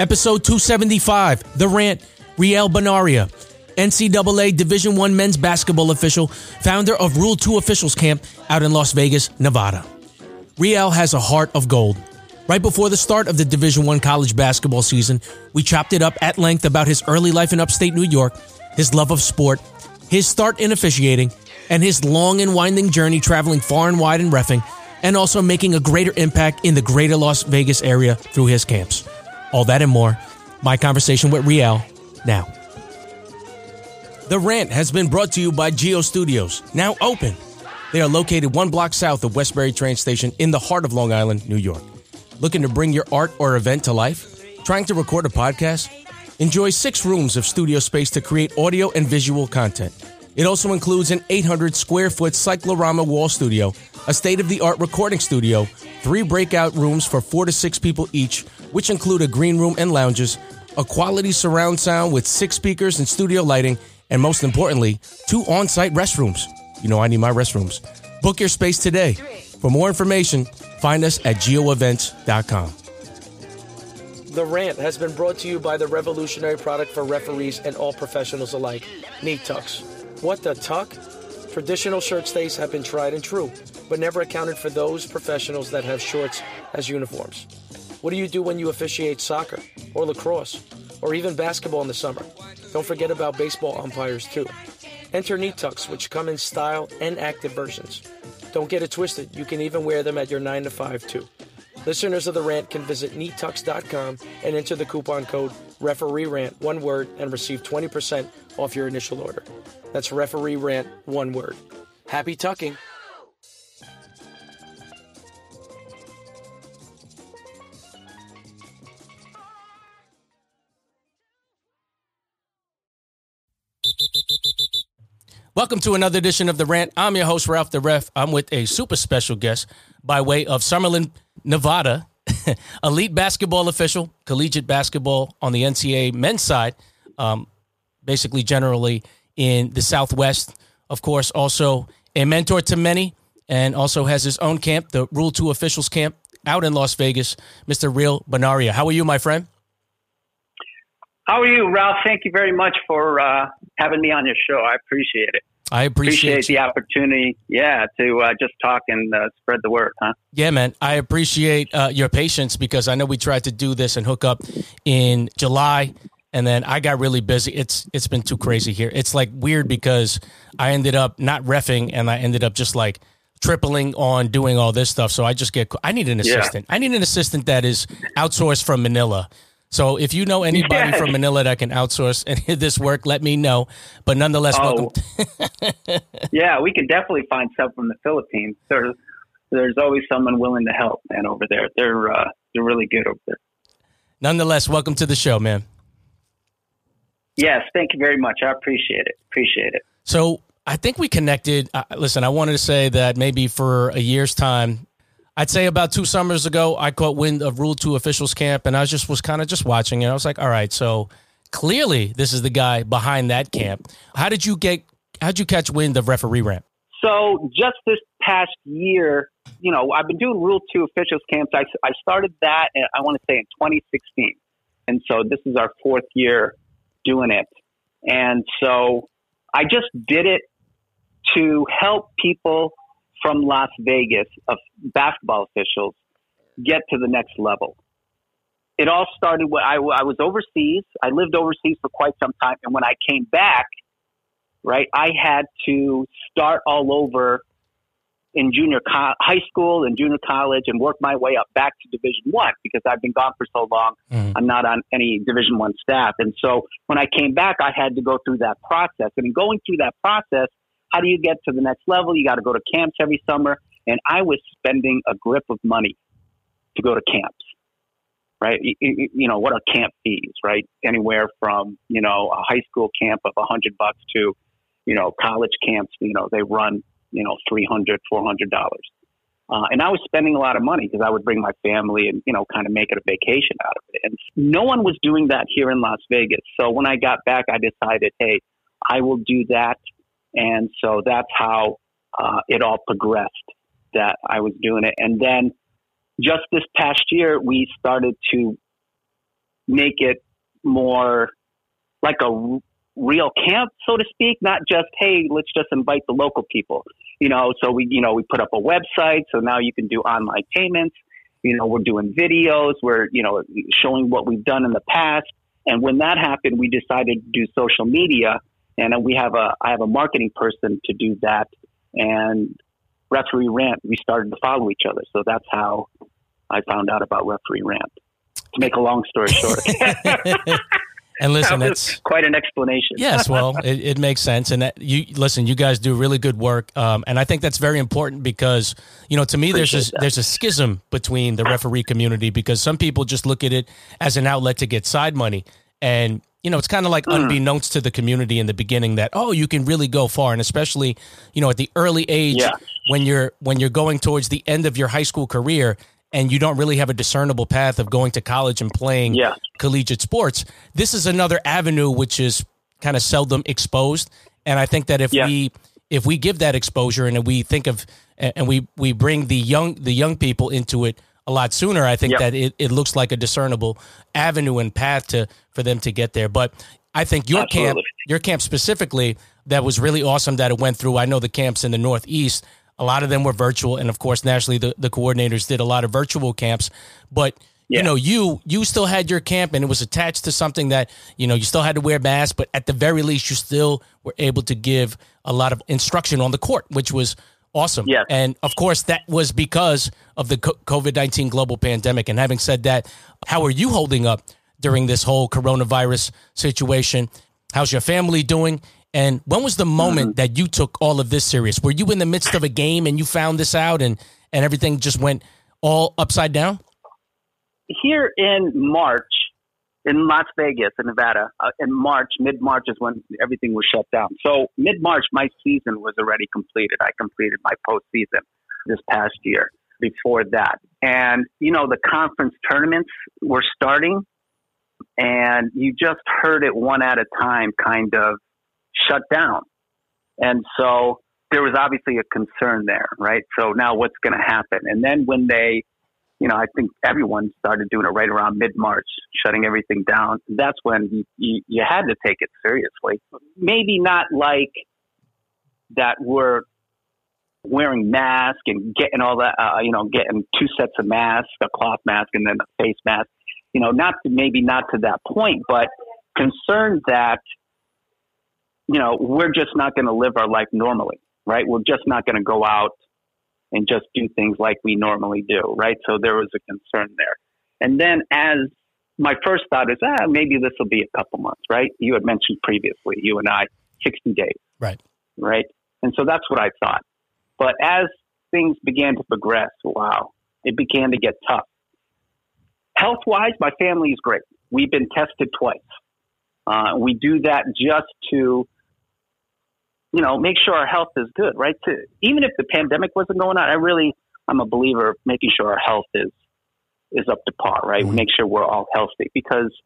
Episode 275, The Rant, Riel Banaria, NCAA Division One men's basketball official, founder of Rule 2 Officials Camp out in Las Vegas, Nevada. Riel has a heart of gold. Right before the start of the Division One college basketball season, we chopped it up at length about his early life in upstate New York, his love of sport, his start in officiating, and his long and winding journey traveling far and wide in refing, and also making a greater impact in the greater Las Vegas area through his camps. All that and more. My conversation with Riel now. The Rant has been brought to you by Geo Studios, now open. They are located one block south of Westbury train station in the heart of Long Island, New York. Looking to bring your art or event to life? Trying to record a podcast? Enjoy six rooms of studio space to create audio and visual content. It also includes an 800 square foot cyclorama wall studio, a state of the art recording studio, three breakout rooms for four to six people each, which include a green room and lounges, a quality surround sound with six speakers and studio lighting, and most importantly, two on site restrooms. You know, I need my restrooms. Book your space today. For more information, find us at geoevents.com. The rant has been brought to you by the revolutionary product for referees and all professionals alike, Knee Tucks. What the tuck? Traditional shirt stays have been tried and true, but never accounted for those professionals that have shorts as uniforms. What do you do when you officiate soccer, or lacrosse, or even basketball in the summer? Don't forget about baseball umpires, too. Enter Knee Tucks, which come in style and active versions. Don't get it twisted, you can even wear them at your 9 to 5, too. Listeners of The Rant can visit kneetux.com and enter the coupon code referee rant, one word, and receive 20% off your initial order. That's referee rant, one word. Happy tucking. Welcome to another edition of The Rant. I'm your host, Ralph the Ref. I'm with a super special guest by way of Summerlin, Nevada, elite basketball official, collegiate basketball on the NCAA men's side, um, basically generally in the Southwest. Of course, also a mentor to many and also has his own camp, the Rule 2 Officials Camp out in Las Vegas, Mr. Riel Banaria. How are you, my friend? How are you, Ralph? Thank you very much for uh, having me on your show. I appreciate it. I appreciate, appreciate the opportunity, yeah, to uh, just talk and uh, spread the word, huh? Yeah, man. I appreciate uh, your patience because I know we tried to do this and hook up in July, and then I got really busy. It's it's been too crazy here. It's like weird because I ended up not refing, and I ended up just like tripling on doing all this stuff. So I just get. I need an assistant. Yeah. I need an assistant that is outsourced from Manila so if you know anybody from Manila that can outsource any of this work, let me know. But nonetheless, oh. welcome. yeah, we can definitely find some from the Philippines. There's there's always someone willing to help, man, over there. They're uh, they're really good over there. Nonetheless, welcome to the show, man. Yes, thank you very much. I appreciate it. Appreciate it. So I think we connected. Uh, listen, I wanted to say that maybe for a year's time, I'd say about two summers ago, I caught wind of Rule Two officials camp, and I just was kind of just watching it. I was like, all right, so clearly this is the guy behind that camp. How did you get? How'd you catch wind of referee rant? So just this past year, you know, I've been doing Rule Two officials camps. I, I started that, I want to say in 2016, and so this is our fourth year doing it. And so I just did it to help people from Las Vegas of basketball officials get to the next level. It all started when I, I was overseas. I lived overseas for quite some time. And when I came back, right, I had to start all over in junior co- high school and junior college and work my way up back to division one because I've been gone for so long. Mm. I'm not on any division one staff. And so when I came back, I had to go through that process. And in going through that process, how do you get to the next level? You got to go to camps every summer. And I was spending a grip of money to go to camps, right? You, you know, what are camp fees, right? Anywhere from, you know, a high school camp of a hundred bucks to, you know, college camps, you know, they run, you know, three hundred, four hundred dollars. Uh, and I was spending a lot of money because I would bring my family and, you know, kind of make it a vacation out of it. And no one was doing that here in Las Vegas. So when I got back, I decided, hey, I will do that and so that's how uh, it all progressed that I was doing it. And then just this past year, we started to make it more like a real camp, so to speak, not just, hey, let's just invite the local people. You know, so we, you know, we put up a website. So now you can do online payments. You know, we're doing videos. We're, you know, showing what we've done in the past. And when that happened, we decided to do social media. And we have a, I have a marketing person to do that. And referee rant, we started to follow each other. So that's how I found out about referee rant. To make a long story short. And listen, it's quite an explanation. yes, well, it, it, makes sense. And that, you listen, you guys do really good work, um, and I think that's very important because you know, to me, Appreciate there's a, there's a schism between the referee community because some people just look at it as an outlet to get side money, and you know, it's kind of like mm. unbeknownst to the community in the beginning that oh, you can really go far, and especially you know at the early age yeah. when you're when you're going towards the end of your high school career and you don't really have a discernible path of going to college and playing yeah. collegiate sports, this is another avenue which is kind of seldom exposed. And I think that if yeah. we if we give that exposure and we think of and we we bring the young the young people into it a lot sooner, I think that it, it looks like a discernible avenue and path to for them to get there. But I think your Absolutely. camp your camp specifically that was really awesome that it went through. I know the camps in the Northeast a lot of them were virtual, and of course, nationally, the, the coordinators did a lot of virtual camps. But yeah. you know, you you still had your camp, and it was attached to something that you know you still had to wear masks, but at the very least, you still were able to give a lot of instruction on the court, which was awesome. Yeah. And of course, that was because of the COVID nineteen global pandemic. And having said that, how are you holding up during this whole coronavirus situation? How's your family doing? And when was the moment mm-hmm. that you took all of this serious? Were you in the midst of a game and you found this out and, and everything just went all upside down? Here in March, in Las Vegas, in Nevada, uh, in March, mid March is when everything was shut down. So mid March, my season was already completed. I completed my postseason this past year before that. And, you know, the conference tournaments were starting and you just heard it one at a time kind of shut down. And so there was obviously a concern there, right? So now what's going to happen? And then when they, you know, I think everyone started doing it right around mid March, shutting everything down. That's when you, you, you had to take it seriously. Maybe not like that we're wearing masks and getting all that, uh, you know, getting two sets of masks, a cloth mask and then a face mask. You know, not to, maybe not to that point, but concerned that you know, we're just not going to live our life normally, right? We're just not going to go out and just do things like we normally do, right? So there was a concern there. And then as my first thought is, ah, maybe this will be a couple months, right? You had mentioned previously, you and I, 60 days. Right. Right. And so that's what I thought. But as things began to progress, wow, it began to get tough. Health wise, my family is great. We've been tested twice. Uh, we do that just to you know, make sure our health is good, right? To, even if the pandemic wasn't going on, I really, I'm a believer of making sure our health is is up to par, right? Mm-hmm. Make sure we're all healthy because,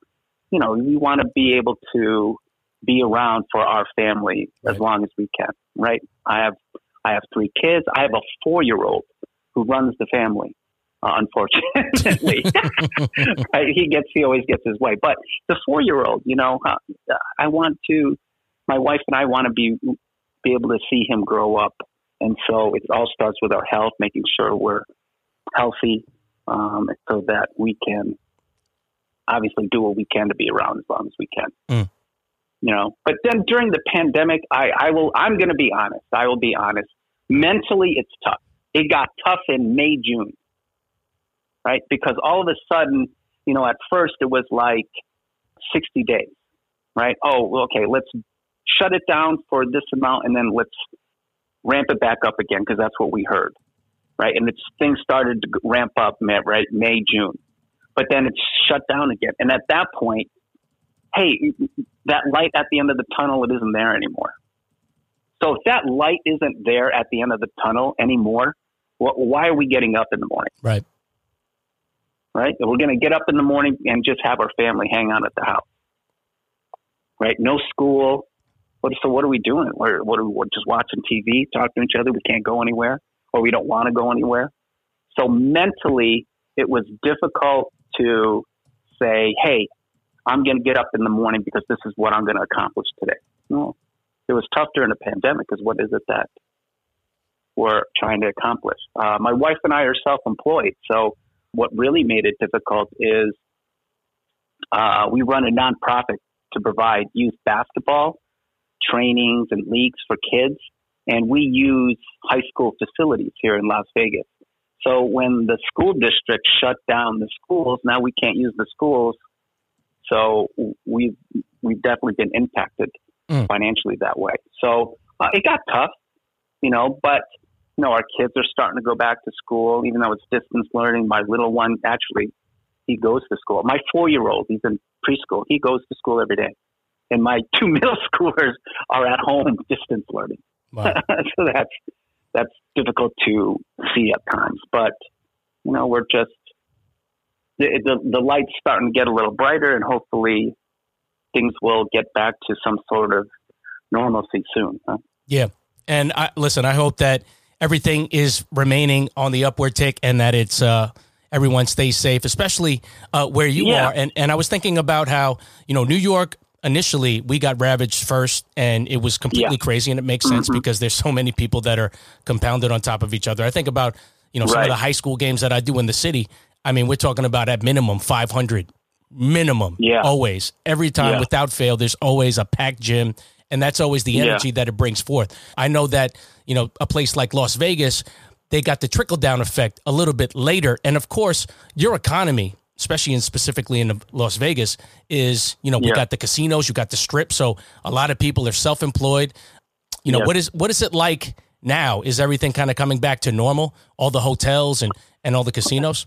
you know, we want to be able to be around for our family right. as long as we can, right? I have I have three kids. I have a four year old who runs the family. Uh, unfortunately, he gets he always gets his way. But the four year old, you know, uh, I want to. My wife and I want to be be able to see him grow up. And so it all starts with our health, making sure we're healthy, um, so that we can obviously do what we can to be around as long as we can. Mm. You know, but then during the pandemic, I, I will, I'm going to be honest. I will be honest. Mentally, it's tough. It got tough in May, June, right? Because all of a sudden, you know, at first it was like 60 days, right? Oh, okay, let's shut it down for this amount and then let's ramp it back up again because that's what we heard, right? And it's things started to ramp up, right? May, June, but then it's shut down again. And at that point, hey, that light at the end of the tunnel, it isn't there anymore. So if that light isn't there at the end of the tunnel anymore, well, why are we getting up in the morning? Right. Right. We're going to get up in the morning and just have our family hang out at the house. Right. No school, what, so what are we doing? We're, what are we, we're just watching TV, talking to each other. We can't go anywhere, or we don't want to go anywhere. So mentally, it was difficult to say, "Hey, I'm going to get up in the morning because this is what I'm going to accomplish today. It was tough during the pandemic because what is it that we're trying to accomplish? Uh, my wife and I are self-employed, so what really made it difficult is uh, we run a nonprofit to provide youth basketball trainings and leagues for kids, and we use high school facilities here in Las Vegas. So when the school district shut down the schools, now we can't use the schools. So we've we've definitely been impacted mm. financially that way. So uh, it got tough, you know, but you know our kids are starting to go back to school, even though it's distance learning. My little one actually he goes to school. My four year old, he's in preschool. He goes to school every day, and my two middle schoolers are at home distance learning. Wow. so that's that's difficult to see at times. But you know, we're just the, the the light's starting to get a little brighter, and hopefully things will get back to some sort of normalcy soon. Huh? Yeah, and I, listen, I hope that everything is remaining on the upward tick, and that it's. Uh, everyone stays safe, especially uh, where you yeah. are. And and I was thinking about how you know New York initially we got ravaged first and it was completely yeah. crazy and it makes sense mm-hmm. because there's so many people that are compounded on top of each other. I think about, you know, some right. of the high school games that I do in the city. I mean, we're talking about at minimum 500 minimum yeah. always every time yeah. without fail there's always a packed gym and that's always the energy yeah. that it brings forth. I know that, you know, a place like Las Vegas, they got the trickle down effect a little bit later and of course, your economy especially in specifically in Las Vegas, is you know we yeah. got the casinos, you got the strip, so a lot of people are self employed. You know yeah. what is what is it like now? Is everything kind of coming back to normal? All the hotels and and all the casinos.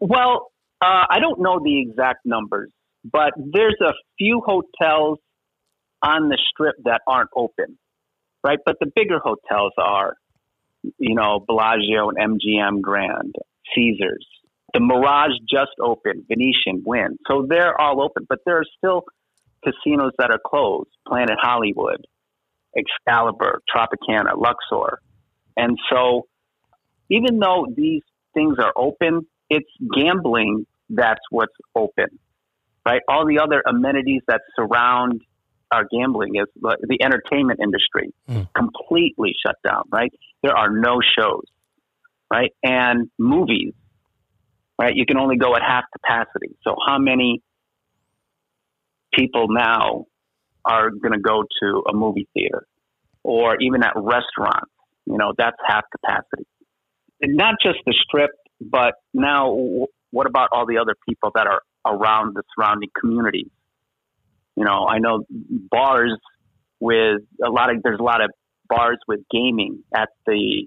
Well, uh, I don't know the exact numbers, but there's a few hotels on the strip that aren't open, right? But the bigger hotels are, you know, Bellagio and MGM Grand, Caesars, the Mirage just opened, Venetian, Wynn. So they're all open, but there are still casinos that are closed Planet Hollywood, Excalibur, Tropicana, Luxor. And so even though these things are open, it's gambling that's what's open, right? All the other amenities that surround our gambling is the entertainment industry mm. completely shut down, right? There are no shows, right? And movies right? You can only go at half capacity. So how many people now are going to go to a movie theater or even at restaurants? You know, that's half capacity. And not just the strip, but now what about all the other people that are around the surrounding communities? You know, I know bars with a lot of, there's a lot of bars with gaming at the,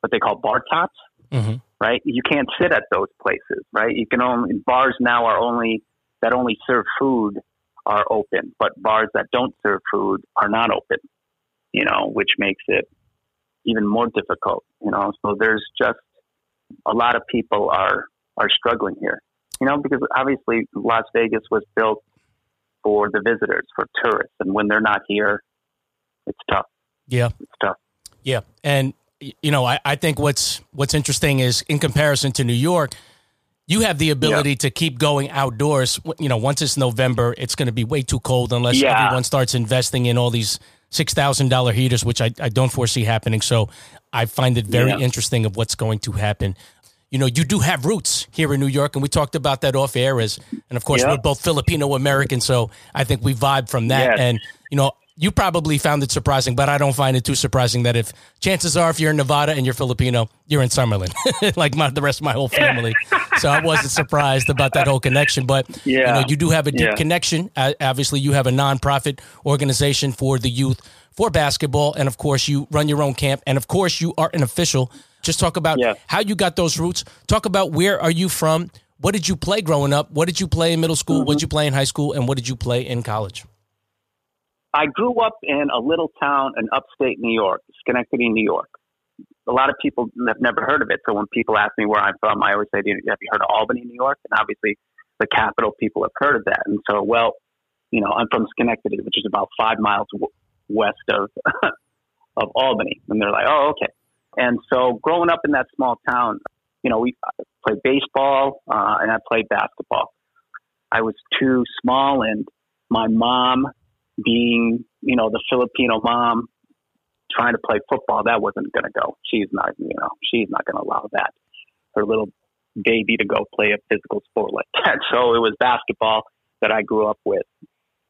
what they call bar tops. Mm-hmm right? You can't sit at those places, right? You can only bars now are only that only serve food are open, but bars that don't serve food are not open. You know, which makes it even more difficult. You know, so there's just a lot of people are are struggling here. You know, because obviously Las Vegas was built for the visitors, for tourists, and when they're not here, it's tough. Yeah, it's tough. Yeah, and you know, I, I think what's what's interesting is in comparison to New York, you have the ability yeah. to keep going outdoors. You know, once it's November, it's going to be way too cold unless yeah. everyone starts investing in all these six thousand dollar heaters, which I, I don't foresee happening. So I find it very yeah. interesting of what's going to happen. You know, you do have roots here in New York, and we talked about that off air. As and of course, we're both Filipino American, so I think we vibe from that. Yes. And you know, you probably found it surprising, but I don't find it too surprising that if chances are, if you're in Nevada and you're Filipino, you're in Summerlin, like my, the rest of my whole family. so I wasn't surprised about that whole connection. But yeah. you know, you do have a deep yeah. connection. Uh, obviously, you have a nonprofit organization for the youth for basketball, and of course, you run your own camp, and of course, you are an official. Just talk about yeah. how you got those roots. Talk about where are you from. What did you play growing up? What did you play in middle school? Mm-hmm. What did you play in high school? And what did you play in college? I grew up in a little town in upstate New York, Schenectady, New York. A lot of people have never heard of it. So when people ask me where I'm from, I always say, Have you heard of Albany, New York? And obviously, the capital people have heard of that. And so, well, you know, I'm from Schenectady, which is about five miles w- west of of Albany. And they're like, Oh, okay. And so, growing up in that small town, you know, we played baseball uh, and I played basketball. I was too small, and my mom, being you know the Filipino mom, trying to play football, that wasn't going to go. She's not, you know, she's not going to allow that. Her little baby to go play a physical sport like that. So it was basketball that I grew up with.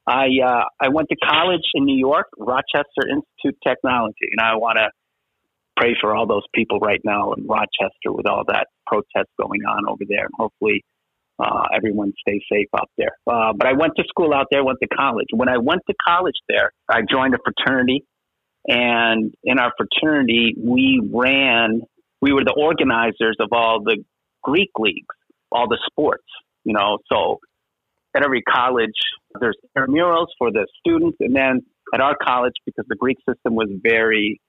I uh, I went to college in New York, Rochester Institute of Technology, and I want to pray for all those people right now in Rochester with all that protest going on over there, and hopefully uh, everyone stay safe out there. Uh, but I went to school out there, went to college. When I went to college there, I joined a fraternity, and in our fraternity, we ran. We were the organizers of all the Greek leagues, all the sports. You know, so at every college, there's intramurals for the students, and then at our college, because the Greek system was very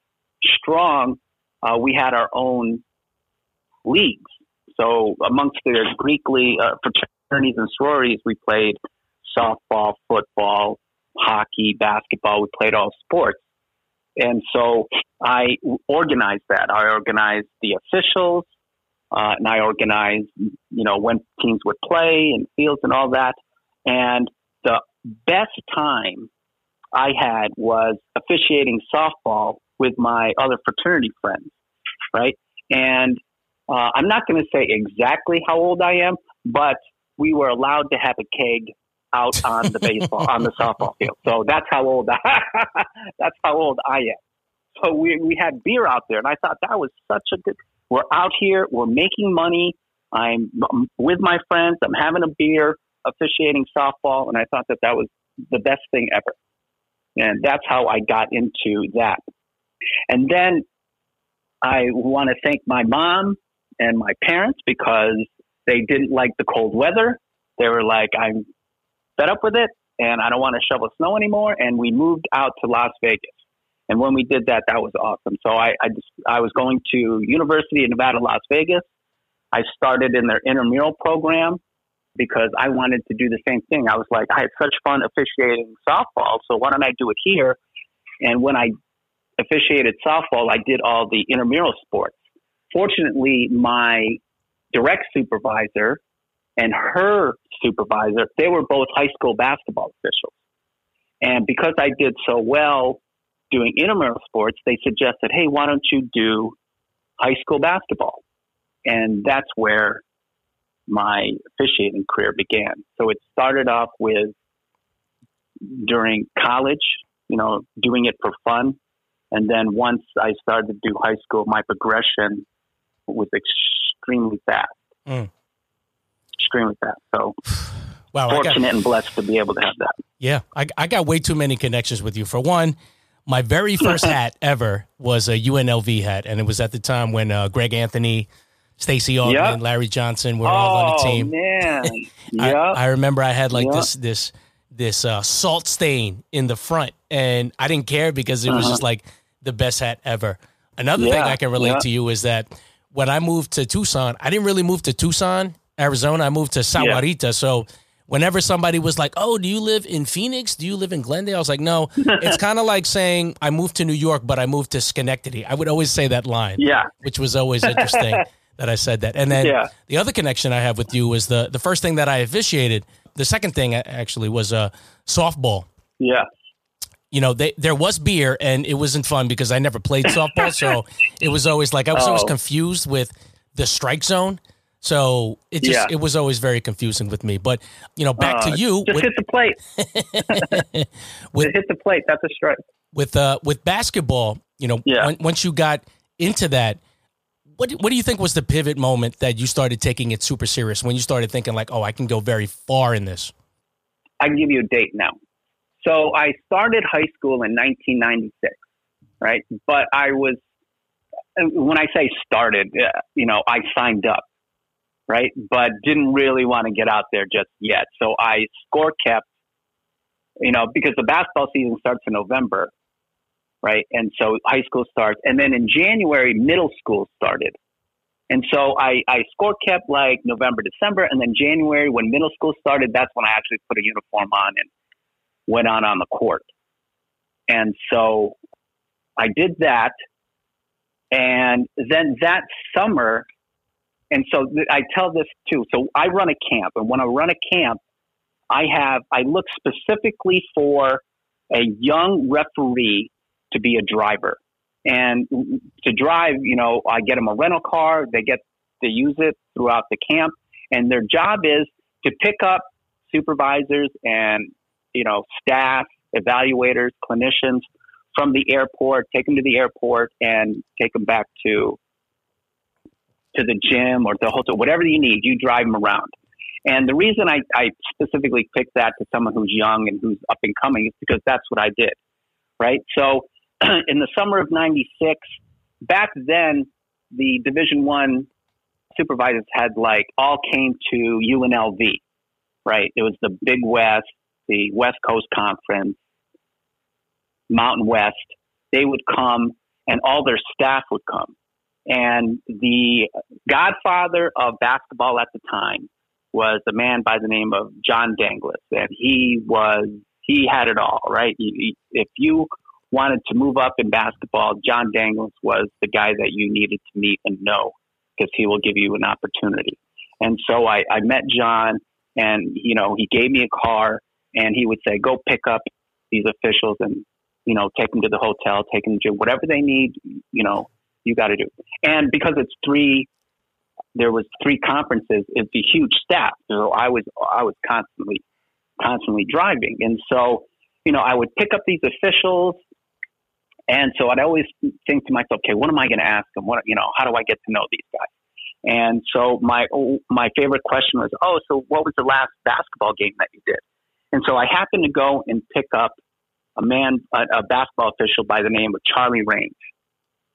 strong, uh, we had our own leagues. So amongst the Greek league uh, fraternities and sororities, we played softball, football, hockey, basketball. We played all sports. And so I organized that. I organized the officials, uh, and I organized, you know, when teams would play and fields and all that. And the best time I had was officiating softball with my other fraternity friends, right? And uh, I'm not going to say exactly how old I am, but we were allowed to have a keg out on the baseball on the softball field. So that's how old I, that's how old I am. So we we had beer out there, and I thought that was such a good. We're out here, we're making money. I'm, I'm with my friends. I'm having a beer, officiating softball, and I thought that that was the best thing ever. And that's how I got into that. And then I want to thank my mom and my parents because they didn't like the cold weather. They were like, I'm fed up with it and I don't want to shovel snow anymore. And we moved out to Las Vegas. And when we did that, that was awesome. So I, I, just, I was going to University of Nevada, Las Vegas. I started in their intramural program because I wanted to do the same thing. I was like, I had such fun officiating softball, so why don't I do it here? And when I officiated softball, I did all the intramural sports. Fortunately, my direct supervisor and her supervisor, they were both high school basketball officials. And because I did so well doing intramural sports, they suggested, hey, why don't you do high school basketball? And that's where my officiating career began. So it started off with during college, you know, doing it for fun. And then once I started to do high school, my progression was extremely fast. Mm. Extremely fast. So wow, fortunate got, and blessed to be able to have that. Yeah, I, I got way too many connections with you. For one, my very first hat ever was a UNLV hat, and it was at the time when uh, Greg Anthony – Stacy Augmon, yep. Larry Johnson were oh, all on the oh, team. man. I, yep. I, remember I had like yep. this this this uh, salt stain in the front, and I didn't care because it was uh-huh. just like the best hat ever. Another yeah. thing I can relate to you is that when I moved to Tucson, I didn't really move to Tucson, Arizona. I moved to Sahuarita. Yeah. So whenever somebody was like, "Oh, do you live in Phoenix? Do you live in Glendale?" I was like, "No." it's kind of like saying I moved to New York, but I moved to Schenectady. I would always say that line, yeah, which was always interesting. that I said that. And then yeah. the other connection I have with you was the the first thing that I officiated. The second thing actually was uh, softball. Yeah. You know, they, there was beer, and it wasn't fun because I never played softball, so it was always like I was oh. always confused with the strike zone. So it just yeah. it was always very confusing with me. But you know, back uh, to you. Just with, hit the plate. with, hit the plate. That's a strike. With uh with basketball, you know, yeah. when, once you got into that, what what do you think was the pivot moment that you started taking it super serious when you started thinking like, oh, I can go very far in this? I can give you a date now. So I started high school in 1996, right? But I was when I say started, uh, you know, I signed up, right? But didn't really want to get out there just yet. So I score kept, you know, because the basketball season starts in November right? And so high school starts, and then in January, middle school started. And so I, I score kept like November, December, and then January when middle school started, that's when I actually put a uniform on and went on on the court. And so I did that. And then that summer, and so I tell this too. So I run a camp, and when I run a camp, I have I look specifically for a young referee to be a driver. And to drive, you know, I get them a rental car, they get to use it throughout the camp, and their job is to pick up supervisors and, you know, staff, evaluators, clinicians from the airport, take them to the airport and take them back to to the gym or the hotel, whatever you need, you drive them around. And the reason I, I specifically picked that to someone who's young and who's up and coming is because that's what I did, right? So in the summer of '96, back then the Division One supervisors had like all came to UNLV, right? It was the Big West, the West Coast Conference, Mountain West. They would come, and all their staff would come. And the godfather of basketball at the time was a man by the name of John Danglis, and he was he had it all, right? If you wanted to move up in basketball, John Danglis was the guy that you needed to meet and know because he will give you an opportunity. And so I, I met John, and you know he gave me a car, and he would say, "Go pick up these officials and you know take them to the hotel, take them to whatever they need. You know, you got to do. And because it's three, there was three conferences. It's a huge staff. So I was I was constantly constantly driving, and so you know I would pick up these officials, and so I'd always think to myself, okay, what am I going to ask them? What you know, how do I get to know these guys? And so my my favorite question was, oh, so what was the last basketball game that you did? And so I happened to go and pick up a man, a, a basketball official by the name of Charlie Range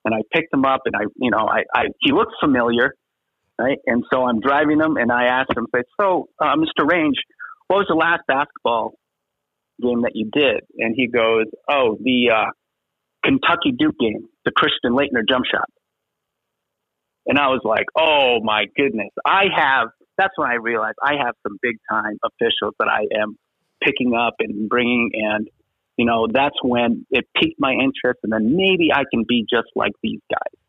and I picked him up and I, you know, I, I he looked familiar, right? And so I'm driving him and I asked him, so, uh, Mr. Range, what was the last basketball game that you did? And he goes, oh, the uh, Kentucky Duke game, the Christian Laettner jump shot. And I was like, oh my goodness, I have. That's when I realized I have some big time officials that I am picking up and bringing and you know, that's when it piqued my interest, and then maybe I can be just like these guys.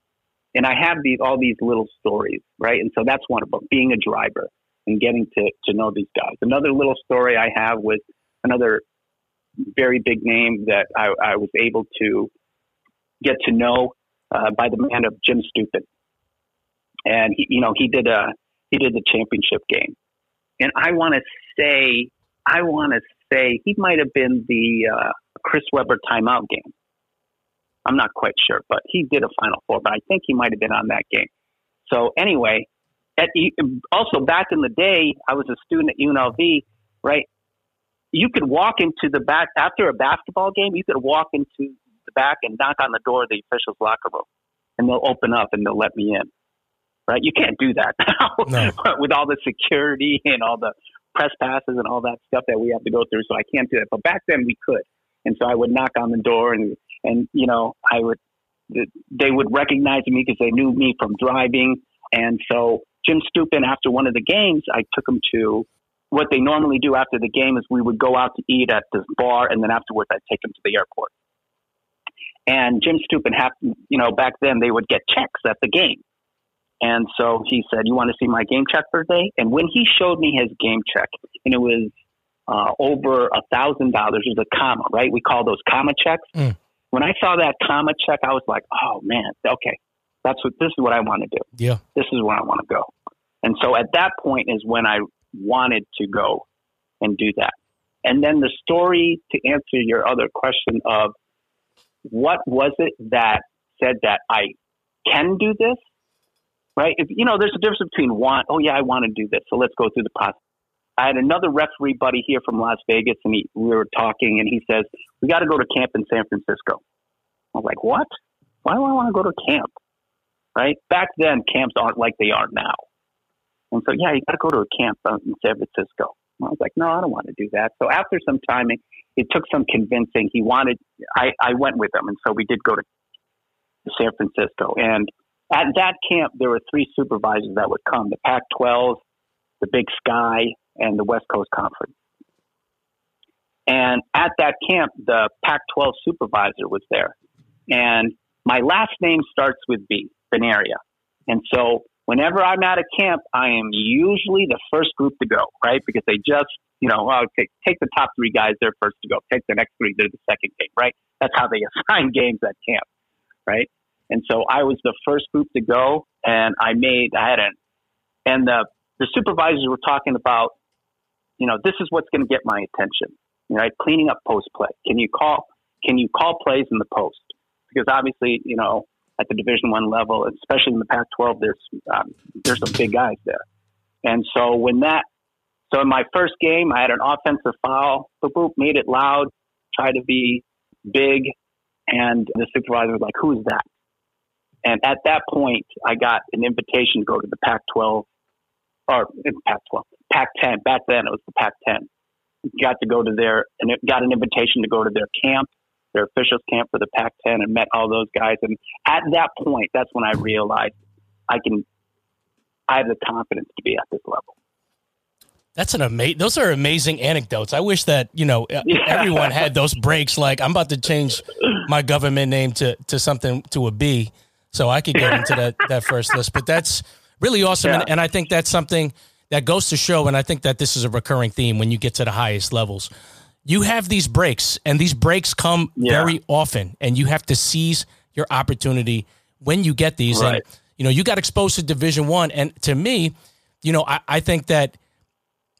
And I have these all these little stories, right? And so that's one about being a driver and getting to to know these guys. Another little story I have was another very big name that I, I was able to get to know uh, by the man of Jim Stupin, and he, you know, he did a he did the championship game, and I want to say I want to say he might have been the uh, Chris Webber timeout game. I'm not quite sure, but he did a Final Four, but I think he might have been on that game. So anyway, at, also back in the day, I was a student at UNLV, right? You could walk into the back after a basketball game. You could walk into the back and knock on the door of the officials' locker room, and they'll open up and they'll let me in. Right? You can't do that now no. with all the security and all the press passes and all that stuff that we have to go through. So I can't do that. But back then we could. And so I would knock on the door and, and, you know, I would, they would recognize me because they knew me from driving. And so Jim Stupin, after one of the games, I took him to what they normally do after the game is we would go out to eat at this bar and then afterwards I'd take him to the airport. And Jim Stupin, you know, back then they would get checks at the game. And so he said, "You want to see my game check for today?" And when he showed me his game check, and it was uh, over a thousand dollars, was a comma, right? We call those comma checks. Mm. When I saw that comma check, I was like, "Oh man, okay, that's what this is what I want to do. Yeah, this is where I want to go." And so at that point is when I wanted to go and do that. And then the story to answer your other question of what was it that said that I can do this right? If, you know, there's a difference between want, oh yeah, I want to do this, so let's go through the process. I had another referee buddy here from Las Vegas, and he, we were talking, and he says, "We got to go to camp in San Francisco." I was like, "What? Why do I want to go to camp?" Right? Back then, camps aren't like they are now. And so, yeah, you got to go to a camp uh, in San Francisco. I was like, "No, I don't want to do that." So after some time, it, it took some convincing. He wanted. I I went with him, and so we did go to San Francisco, and at that camp, there were three supervisors that would come the Pac 12, the Big Sky, and the West Coast Conference. And at that camp, the Pac 12 supervisor was there. And my last name starts with B, Banaria. And so whenever I'm at a camp, I am usually the first group to go, right? Because they just, you know, oh, take, take the top three guys, they're first to go. Take the next three, they're the second game, right? That's how they assign games at camp, right? And so I was the first group to go, and I made, I had an, and the, the supervisors were talking about, you know, this is what's going to get my attention, right? Cleaning up post play. Can you call, can you call plays in the post? Because obviously, you know, at the Division One level, especially in the Pac-12, there's um, there's some big guys there. And so when that, so in my first game, I had an offensive foul, boop, boop, made it loud, tried to be big, and the supervisor was like, "Who is that?" And at that point, I got an invitation to go to the Pac-12 or Pac-12, Pac-10. Back then, it was the Pac-10. Got to go to their and it got an invitation to go to their camp their officials camp for the Pac-10 and met all those guys. And at that point, that's when I realized I can, I have the confidence to be at this level. That's an amazing. Those are amazing anecdotes. I wish that you know yeah. everyone had those breaks. Like I'm about to change my government name to to something to a B, so I could get into that that first list. But that's really awesome, yeah. and, and I think that's something that goes to show. And I think that this is a recurring theme when you get to the highest levels you have these breaks, and these breaks come yeah. very often, and you have to seize your opportunity when you get these. Right. And you know, you got exposed to Division One, and to me, you know, I, I think that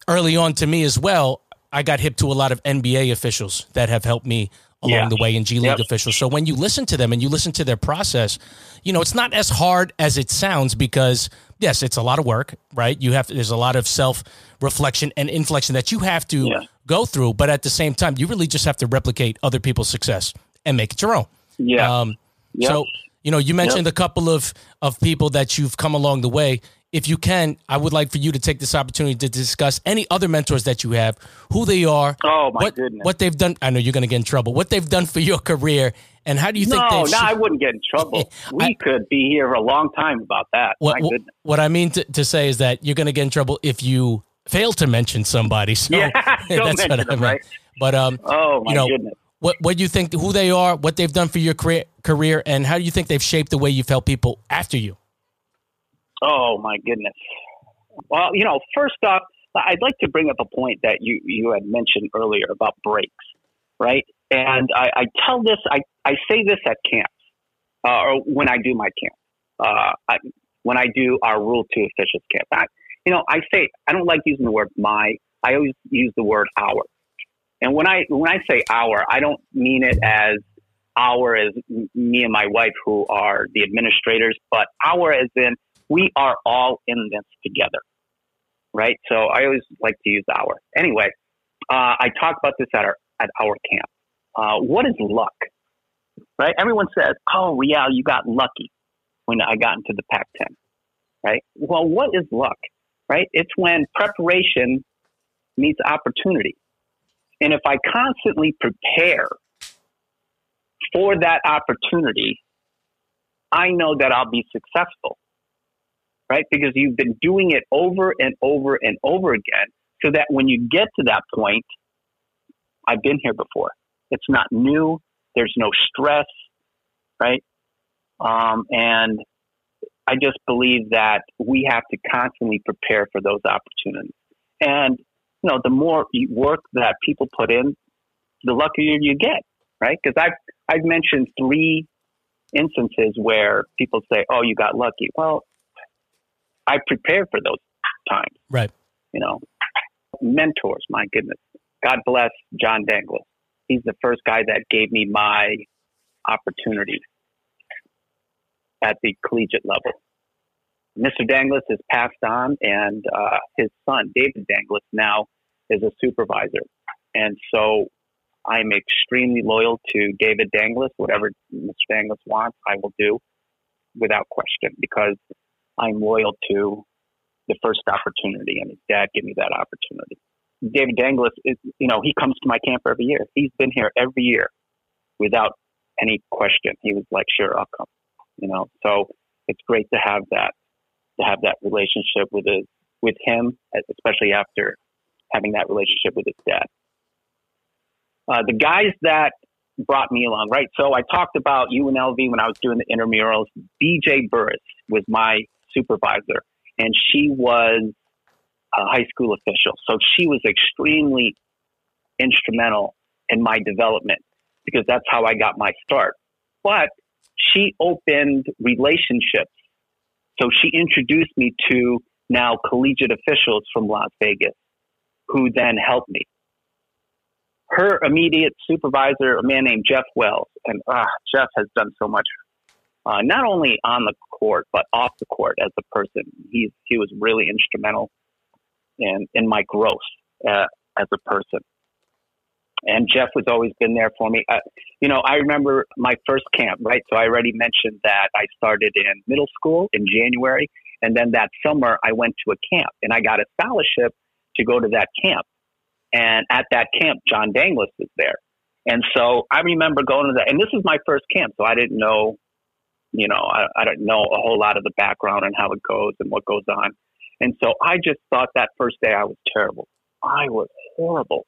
early on to me as well, I got hip to a lot of NBA officials that have helped me along yeah. the way in G League yep. officials. So when you listen to them and you listen to their process, you know, it's not as hard as it sounds because yes, it's a lot of work, right? You have to, there's a lot of self reflection and inflection that you have to yeah. go through, but at the same time, you really just have to replicate other people's success and make it your own. Yeah. Um, yep. So you know, you mentioned yep. a couple of of people that you've come along the way. If you can, I would like for you to take this opportunity to discuss any other mentors that you have, who they are, oh my what, goodness, what they've done. I know you're going to get in trouble. What they've done for your career, and how do you think? No, no, I wouldn't get in trouble. We I, could be here for a long time about that. What, what I mean to, to, say is that you're going to get in trouble if you fail to mention somebody. So yeah, that's what I mean. Right? But um, oh my you know, goodness. What what do you think? Who they are? What they've done for your career, career, and how do you think they've shaped the way you've helped people after you? Oh my goodness. Well, you know, first off, I'd like to bring up a point that you you had mentioned earlier about breaks, right? And I, I tell this, I, I say this at camps, uh, or when I do my camp, uh, I, when I do our Rule Two officials camp. I, you know, I say I don't like using the word my. I always use the word our. And when I when I say our, I don't mean it as our as me and my wife who are the administrators, but our as in we are all in this together, right? So I always like to use our. Anyway, uh, I talk about this at our at our camp. Uh, what is luck? Right? Everyone says, "Oh, yeah, you got lucky when I got into the Pac-10." Right? Well, what is luck? Right? It's when preparation meets opportunity. And if I constantly prepare for that opportunity, I know that I'll be successful. Right? Because you've been doing it over and over and over again so that when you get to that point, I've been here before. It's not new. There's no stress, right? Um, and I just believe that we have to constantly prepare for those opportunities. And you know, the more work that people put in, the luckier you get, right? Because I've I've mentioned three instances where people say, "Oh, you got lucky." Well, I prepare for those times, right? You know, mentors. My goodness, God bless John Danglis he's the first guy that gave me my opportunity at the collegiate level. Mr. Danglis has passed on, and uh, his son, David Danglis, now is a supervisor. And so I'm extremely loyal to David Danglis. Whatever Mr. Danglis wants, I will do without question because I'm loyal to the first opportunity, and his dad gave me that opportunity. David Danglis, is, you know, he comes to my camp every year. He's been here every year without any question. He was like, sure, I'll come, you know, so it's great to have that, to have that relationship with his, with him, especially after having that relationship with his dad. Uh, the guys that brought me along, right? So I talked about UNLV when I was doing the intramurals. BJ Burris was my supervisor, and she was a high school official. So she was extremely instrumental in my development because that's how I got my start. But she opened relationships. So she introduced me to now collegiate officials from Las Vegas who then helped me. Her immediate supervisor, a man named Jeff Wells, and uh, Jeff has done so much, uh, not only on the court but off the court as a person. He's he was really instrumental in in my growth uh, as a person. And Jeff has always been there for me. Uh, you know, I remember my first camp, right? So I already mentioned that I started in middle school in January. And then that summer, I went to a camp and I got a scholarship to go to that camp. And at that camp, John Danglis was there. And so I remember going to that. And this was my first camp. So I didn't know, you know, I, I didn't know a whole lot of the background and how it goes and what goes on. And so I just thought that first day I was terrible. I was horrible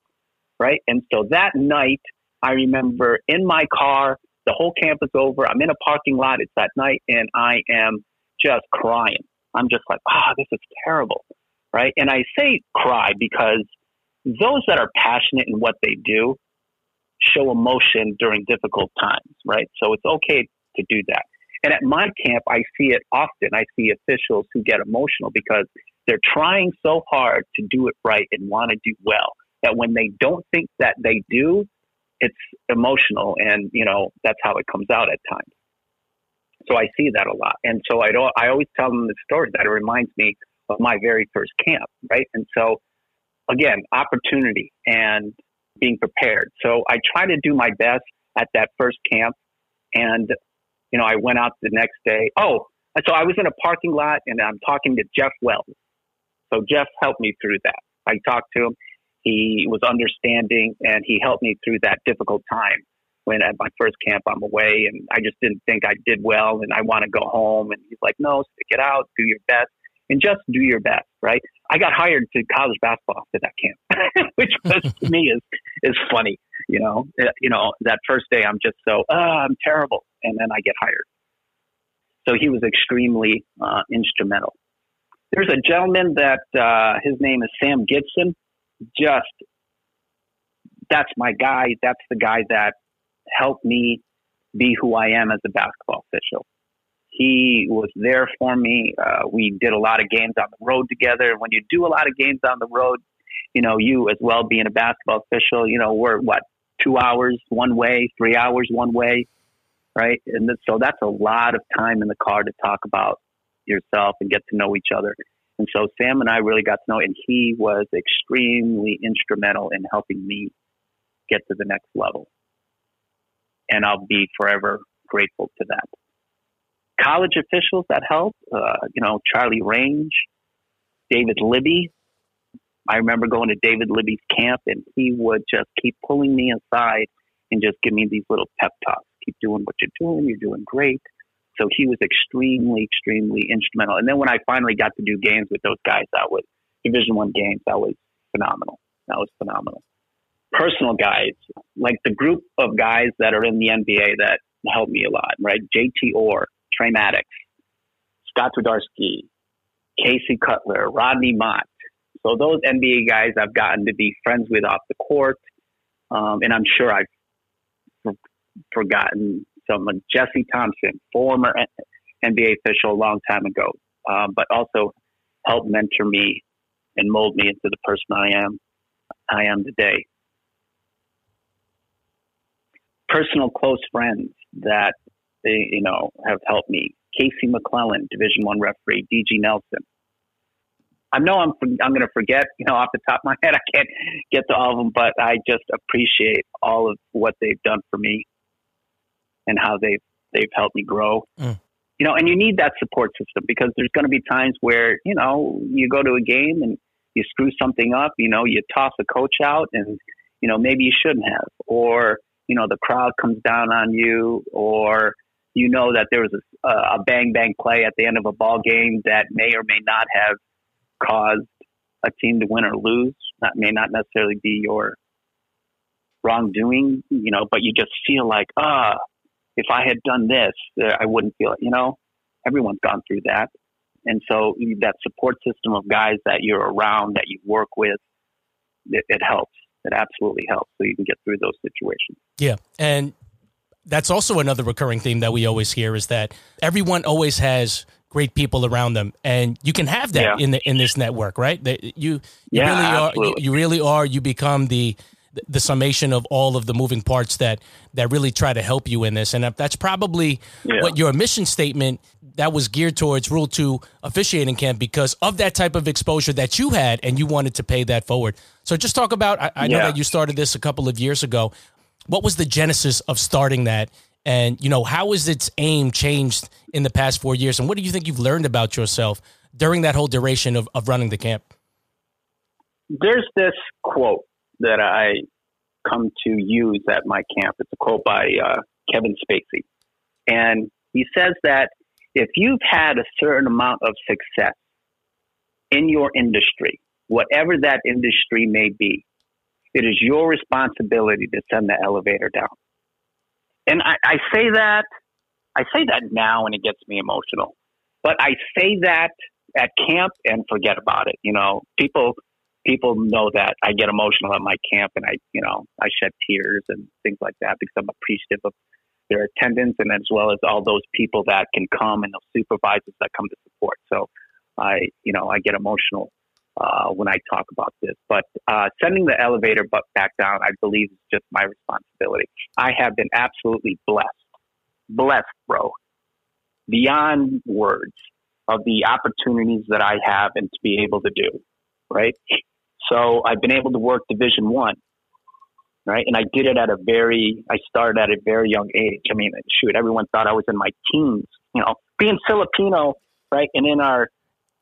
right? And so that night, I remember in my car, the whole camp is over. I'm in a parking lot. It's that night, and I am just crying. I'm just like, ah, oh, this is terrible, right? And I say cry because those that are passionate in what they do show emotion during difficult times, right? So it's okay to do that. And at my camp, I see it often. I see officials who get emotional because they're trying so hard to do it right and want to do well that when they don't think that they do, it's emotional, and you know that's how it comes out at times. So I see that a lot, and so I don't. I always tell them the story that it reminds me of my very first camp, right? And so again, opportunity and being prepared. So I try to do my best at that first camp, and you know I went out the next day. Oh, so I was in a parking lot, and I'm talking to Jeff Wells. So Jeff helped me through that. I talked to him. He was understanding and he helped me through that difficult time when at my first camp I'm away and I just didn't think I did well and I want to go home. And he's like, no, stick it out, do your best and just do your best, right? I got hired to college basketball after that camp, which was to me is, is funny. You know, you know, that first day I'm just so, oh, I'm terrible. And then I get hired. So he was extremely uh, instrumental. There's a gentleman that uh, his name is Sam Gibson just that's my guy. That's the guy that helped me be who I am as a basketball official. He was there for me. Uh, we did a lot of games on the road together. And when you do a lot of games on the road, you know, you as well being a basketball official, you know, we're what, two hours one way, three hours one way, right? And so that's a lot of time in the car to talk about yourself and get to know each other. And so Sam and I really got to know, and he was extremely instrumental in helping me get to the next level. And I'll be forever grateful to that. College officials that helped, uh, you know, Charlie Range, David Libby. I remember going to David Libby's camp, and he would just keep pulling me aside and just give me these little pep talks. Keep doing what you're doing. You're doing great. So he was extremely, extremely instrumental. And then when I finally got to do games with those guys, that was Division One games. That was phenomenal. That was phenomenal. Personal guys, like the group of guys that are in the NBA that helped me a lot, right? JT Orr, Trey Maddox, Scott Twardoski, Casey Cutler, Rodney Mott. So those NBA guys I've gotten to be friends with off the court. Um, and I'm sure I've forgotten someone, Jesse Thompson, former NBA official a long time ago, um, but also helped mentor me and mold me into the person I am. I am today. Personal close friends that they, you know have helped me. Casey McClellan, Division One referee. DG Nelson. I know I'm I'm going to forget, you know, off the top of my head. I can't get to all of them, but I just appreciate all of what they've done for me and how they've they've helped me grow. Mm. You know, and you need that support system because there's going to be times where you know you go to a game and you screw something up. You know, you toss a coach out, and you know maybe you shouldn't have, or you know the crowd comes down on you, or you know that there was a, a bang bang play at the end of a ball game that may or may not have caused a team to win or lose. That may not necessarily be your wrongdoing, you know, but you just feel like, ah, if I had done this, uh, I wouldn't feel it. You know, everyone's gone through that. And so that support system of guys that you're around, that you work with, it, it helps. It absolutely helps so you can get through those situations. Yeah. And that's also another recurring theme that we always hear is that everyone always has great people around them, and you can have that yeah. in the in this network, right? That you you yeah, really absolutely. are you, you really are you become the the summation of all of the moving parts that that really try to help you in this. And that's probably yeah. what your mission statement that was geared towards rule 2 officiating camp because of that type of exposure that you had and you wanted to pay that forward. So just talk about i, I know that you started this a couple of years ago. What was the genesis of starting that? And you know how has its aim changed in the past four years? And what do you think you've learned about yourself during that whole duration of, of running the camp? There's this quote that I come to use at my camp. It's a quote by uh, Kevin Spacey. And he says that if you've had a certain amount of success in your industry, whatever that industry may be, it is your responsibility to send the elevator down. And I, I say that, I say that now and it gets me emotional. But I say that at camp and forget about it. You know, people people know that I get emotional at my camp and I, you know, I shed tears and things like that because I'm appreciative of their attendance and as well as all those people that can come and those supervisors that come to support. So I, you know, I get emotional uh, when I talk about this. But uh, sending the elevator back down, I believe, is just my responsibility. I have been absolutely blessed, blessed, bro, beyond words of the opportunities that I have and to be able to do. Right. So I've been able to work Division One, right? And I did it at a very, I started at a very young age. I mean, shoot, everyone thought I was in my teens. You know, being Filipino, right, and in our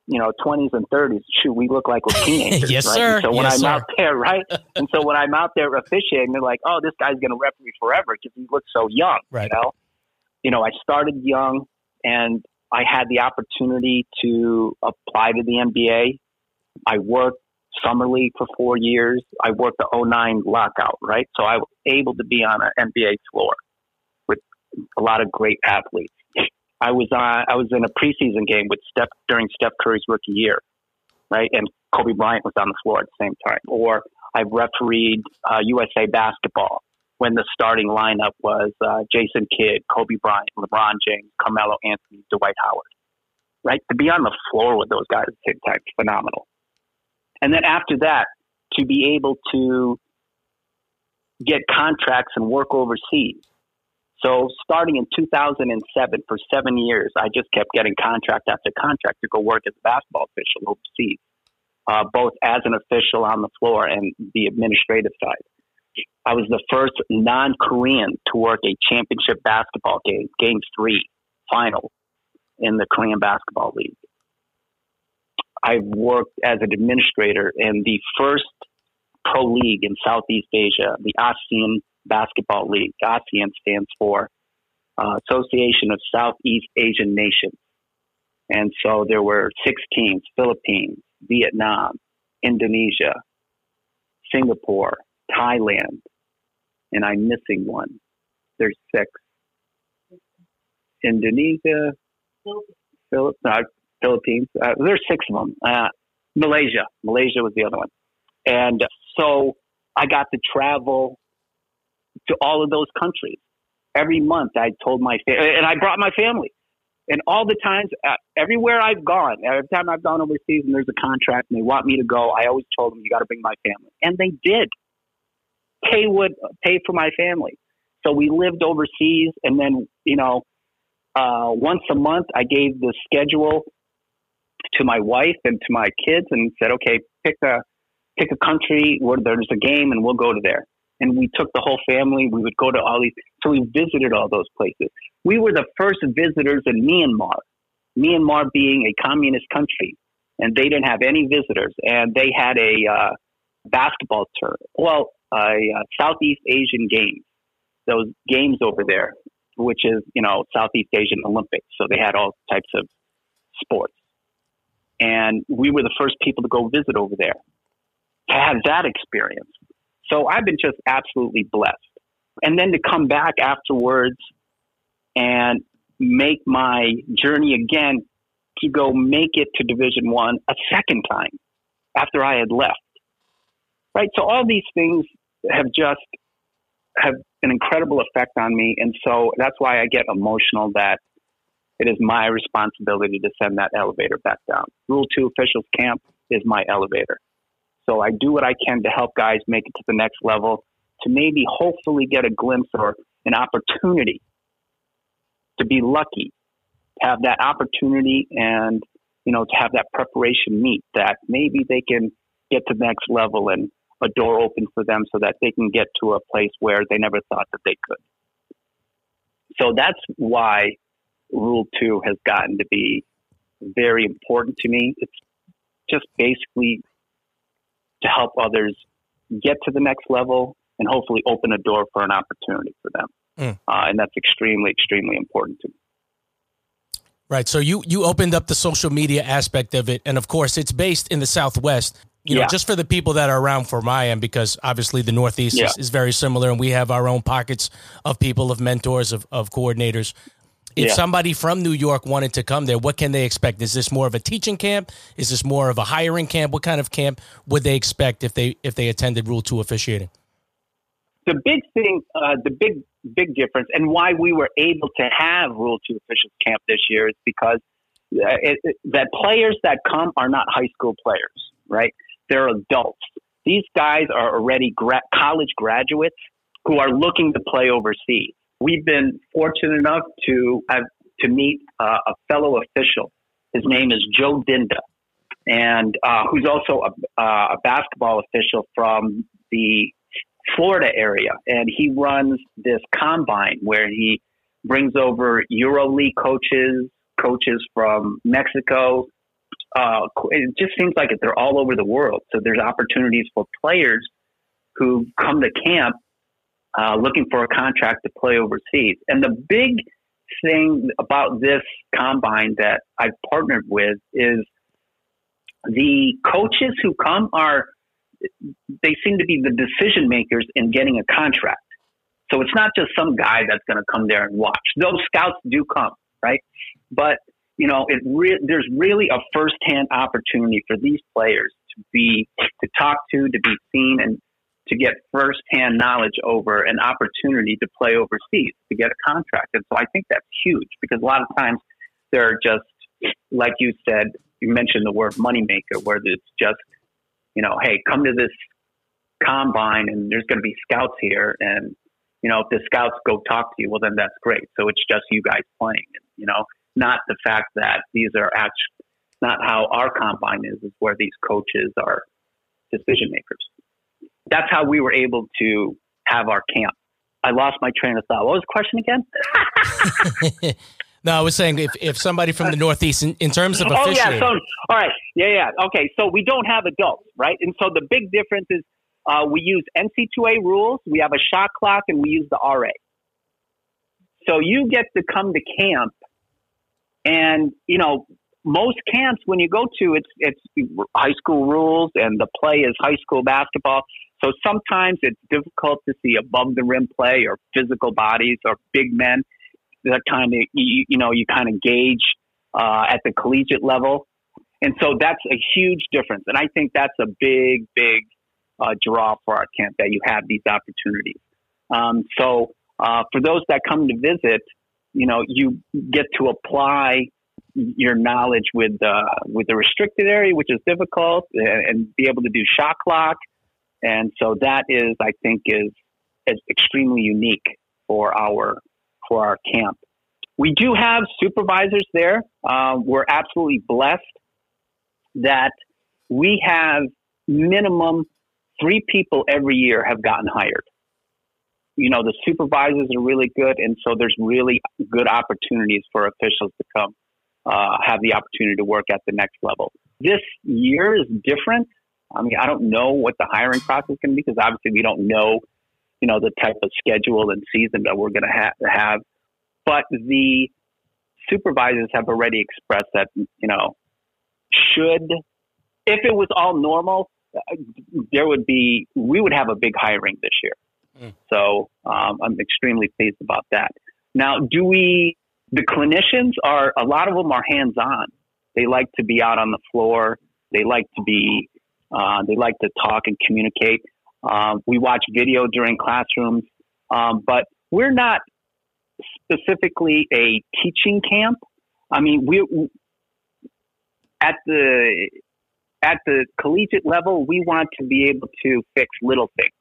you know, 20s and 30s, shoot, we look like we're teenagers. yes, right? sir. And so when yes, I'm sir. out there, right? and so when I'm out there officiating, they're like, oh, this guy's going to referee forever because he looks so young. Right. You know? you know, I started young and I had the opportunity to apply to the NBA. I worked summer league for four years. I worked the 09 lockout, right? So I was able to be on an NBA floor with a lot of great athletes. I was on, I was in a preseason game with Steph during Steph Curry's rookie year, right? And Kobe Bryant was on the floor at the same time. Or I've refereed uh, USA basketball when the starting lineup was uh, Jason Kidd, Kobe Bryant, LeBron James, Carmelo Anthony, Dwight Howard. Right? To be on the floor with those guys at the same time, phenomenal. And then after that, to be able to get contracts and work overseas. So starting in 2007, for seven years, I just kept getting contract after contract to go work as a basketball official overseas, uh, both as an official on the floor and the administrative side. I was the first non-Korean to work a championship basketball game, Game Three, final in the Korean Basketball League. I've worked as an administrator in the first pro league in Southeast Asia, the ASEAN Basketball League. ASEAN stands for uh, Association of Southeast Asian Nations. And so there were six teams Philippines, Vietnam, Indonesia, Singapore, Thailand, and I'm missing one. There's six. Indonesia, Philippines, uh, Philippines. Uh, there's six of them. Uh, Malaysia. Malaysia was the other one. And so I got to travel to all of those countries. Every month I told my family, and I brought my family. And all the times, uh, everywhere I've gone, every time I've gone overseas and there's a contract and they want me to go, I always told them, you got to bring my family. And they did. Pay would pay for my family. So we lived overseas and then, you know, uh, once a month I gave the schedule to my wife and to my kids and said, okay, pick a pick a country where there's a game and we'll go to there. And we took the whole family. We would go to all these. So we visited all those places. We were the first visitors in Myanmar. Myanmar being a communist country, and they didn't have any visitors, and they had a uh, basketball tour. Well, a uh, Southeast Asian Games. Those games over there, which is you know Southeast Asian Olympics. So they had all types of sports and we were the first people to go visit over there to have that experience. So I've been just absolutely blessed. And then to come back afterwards and make my journey again to go make it to Division One a second time after I had left. Right. So all these things have just have an incredible effect on me, and so that's why I get emotional that it is my responsibility to send that elevator back down. Rule Two officials camp is my elevator. So I do what I can to help guys make it to the next level, to maybe hopefully get a glimpse or an opportunity to be lucky, have that opportunity and, you know, to have that preparation meet that maybe they can get to the next level and a door open for them so that they can get to a place where they never thought that they could. So that's why Rule 2 has gotten to be very important to me. It's just basically to help others get to the next level and hopefully open a door for an opportunity for them. Mm. Uh, and that's extremely, extremely important to me. Right. So you you opened up the social media aspect of it, and of course, it's based in the Southwest. You know, yeah. just for the people that are around for my end, because obviously the Northeast yeah. is, is, very similar, and we have our own pockets of people, of mentors, of, of coordinators. If yeah. somebody from New York wanted to come there, what can they expect? Is this more of a teaching camp? Is this more of a hiring camp? What kind of camp would they expect if they if they attended Rule Two officiating? The big thing, uh, the big big difference, and why we were able to have Rule Two officials camp this year is because uh, it, it, that players that come are not high school players, right? They're adults. These guys are already gra- college graduates who are looking to play overseas we've been fortunate enough to have to meet uh, a fellow official. His name is Joe Dinda, and uh, who's also a, a, basketball official from the Florida area, and he runs this combine where he brings over EuroLeague coaches, coaches from Mexico. Uh, it just seems like they're all over the world. So there's opportunities for players who come to camp uh, looking for a contract to play overseas. And the big thing about this combine that I've partnered with is the coaches who come are they seem to be the decision makers in getting a contract. So it's not just some guy that's going to come there and watch. Those scouts do come, right? But you know, it re- there's really a firsthand opportunity for these players to be to talk to, to be seen, and to get firsthand knowledge over an opportunity to play overseas, to get a contract. And so I think that's huge because a lot of times they're just, like you said, you mentioned the word moneymaker, where it's just, you know, hey, come to this combine and there's going to be scouts here. And, you know, if the scouts go talk to you, well, then that's great. So it's just you guys playing, you know, not the fact that these are actually not how our combine is, is where these coaches are decision makers that's how we were able to have our camp. I lost my train of thought. What was the question again? no, I was saying if, if somebody from the Northeast, in, in terms of oh yeah, so all right, yeah, yeah, okay. So we don't have adults, right? And so the big difference is uh, we use NC2A rules, we have a shot clock, and we use the RA. So you get to come to camp, and you know most camps when you go to it's it's high school rules and the play is high school basketball so sometimes it's difficult to see above the rim play or physical bodies or big men that kind of, you, you know, you kind of gauge uh, at the collegiate level. And so that's a huge difference. And I think that's a big, big uh, draw for our camp that you have these opportunities. Um, so uh, for those that come to visit, you know, you get to apply your knowledge with uh, with the restricted area, which is difficult, and, and be able to do shot clock and so that is, I think, is, is extremely unique for our for our camp. We do have supervisors there. Uh, we're absolutely blessed that we have minimum three people every year have gotten hired. You know, the supervisors are really good, and so there's really good opportunities for officials to come uh, have the opportunity to work at the next level. This year is different I mean, I don't know what the hiring process can be because obviously we don't know, you know, the type of schedule and season that we're going to ha- have. But the supervisors have already expressed that, you know, should, if it was all normal, there would be, we would have a big hiring this year. Mm. So um, I'm extremely pleased about that. Now, do we, the clinicians are, a lot of them are hands on. They like to be out on the floor. They like to be, uh, they like to talk and communicate. Um, we watch video during classrooms, um, but we're not specifically a teaching camp. I mean, we at the at the collegiate level, we want to be able to fix little things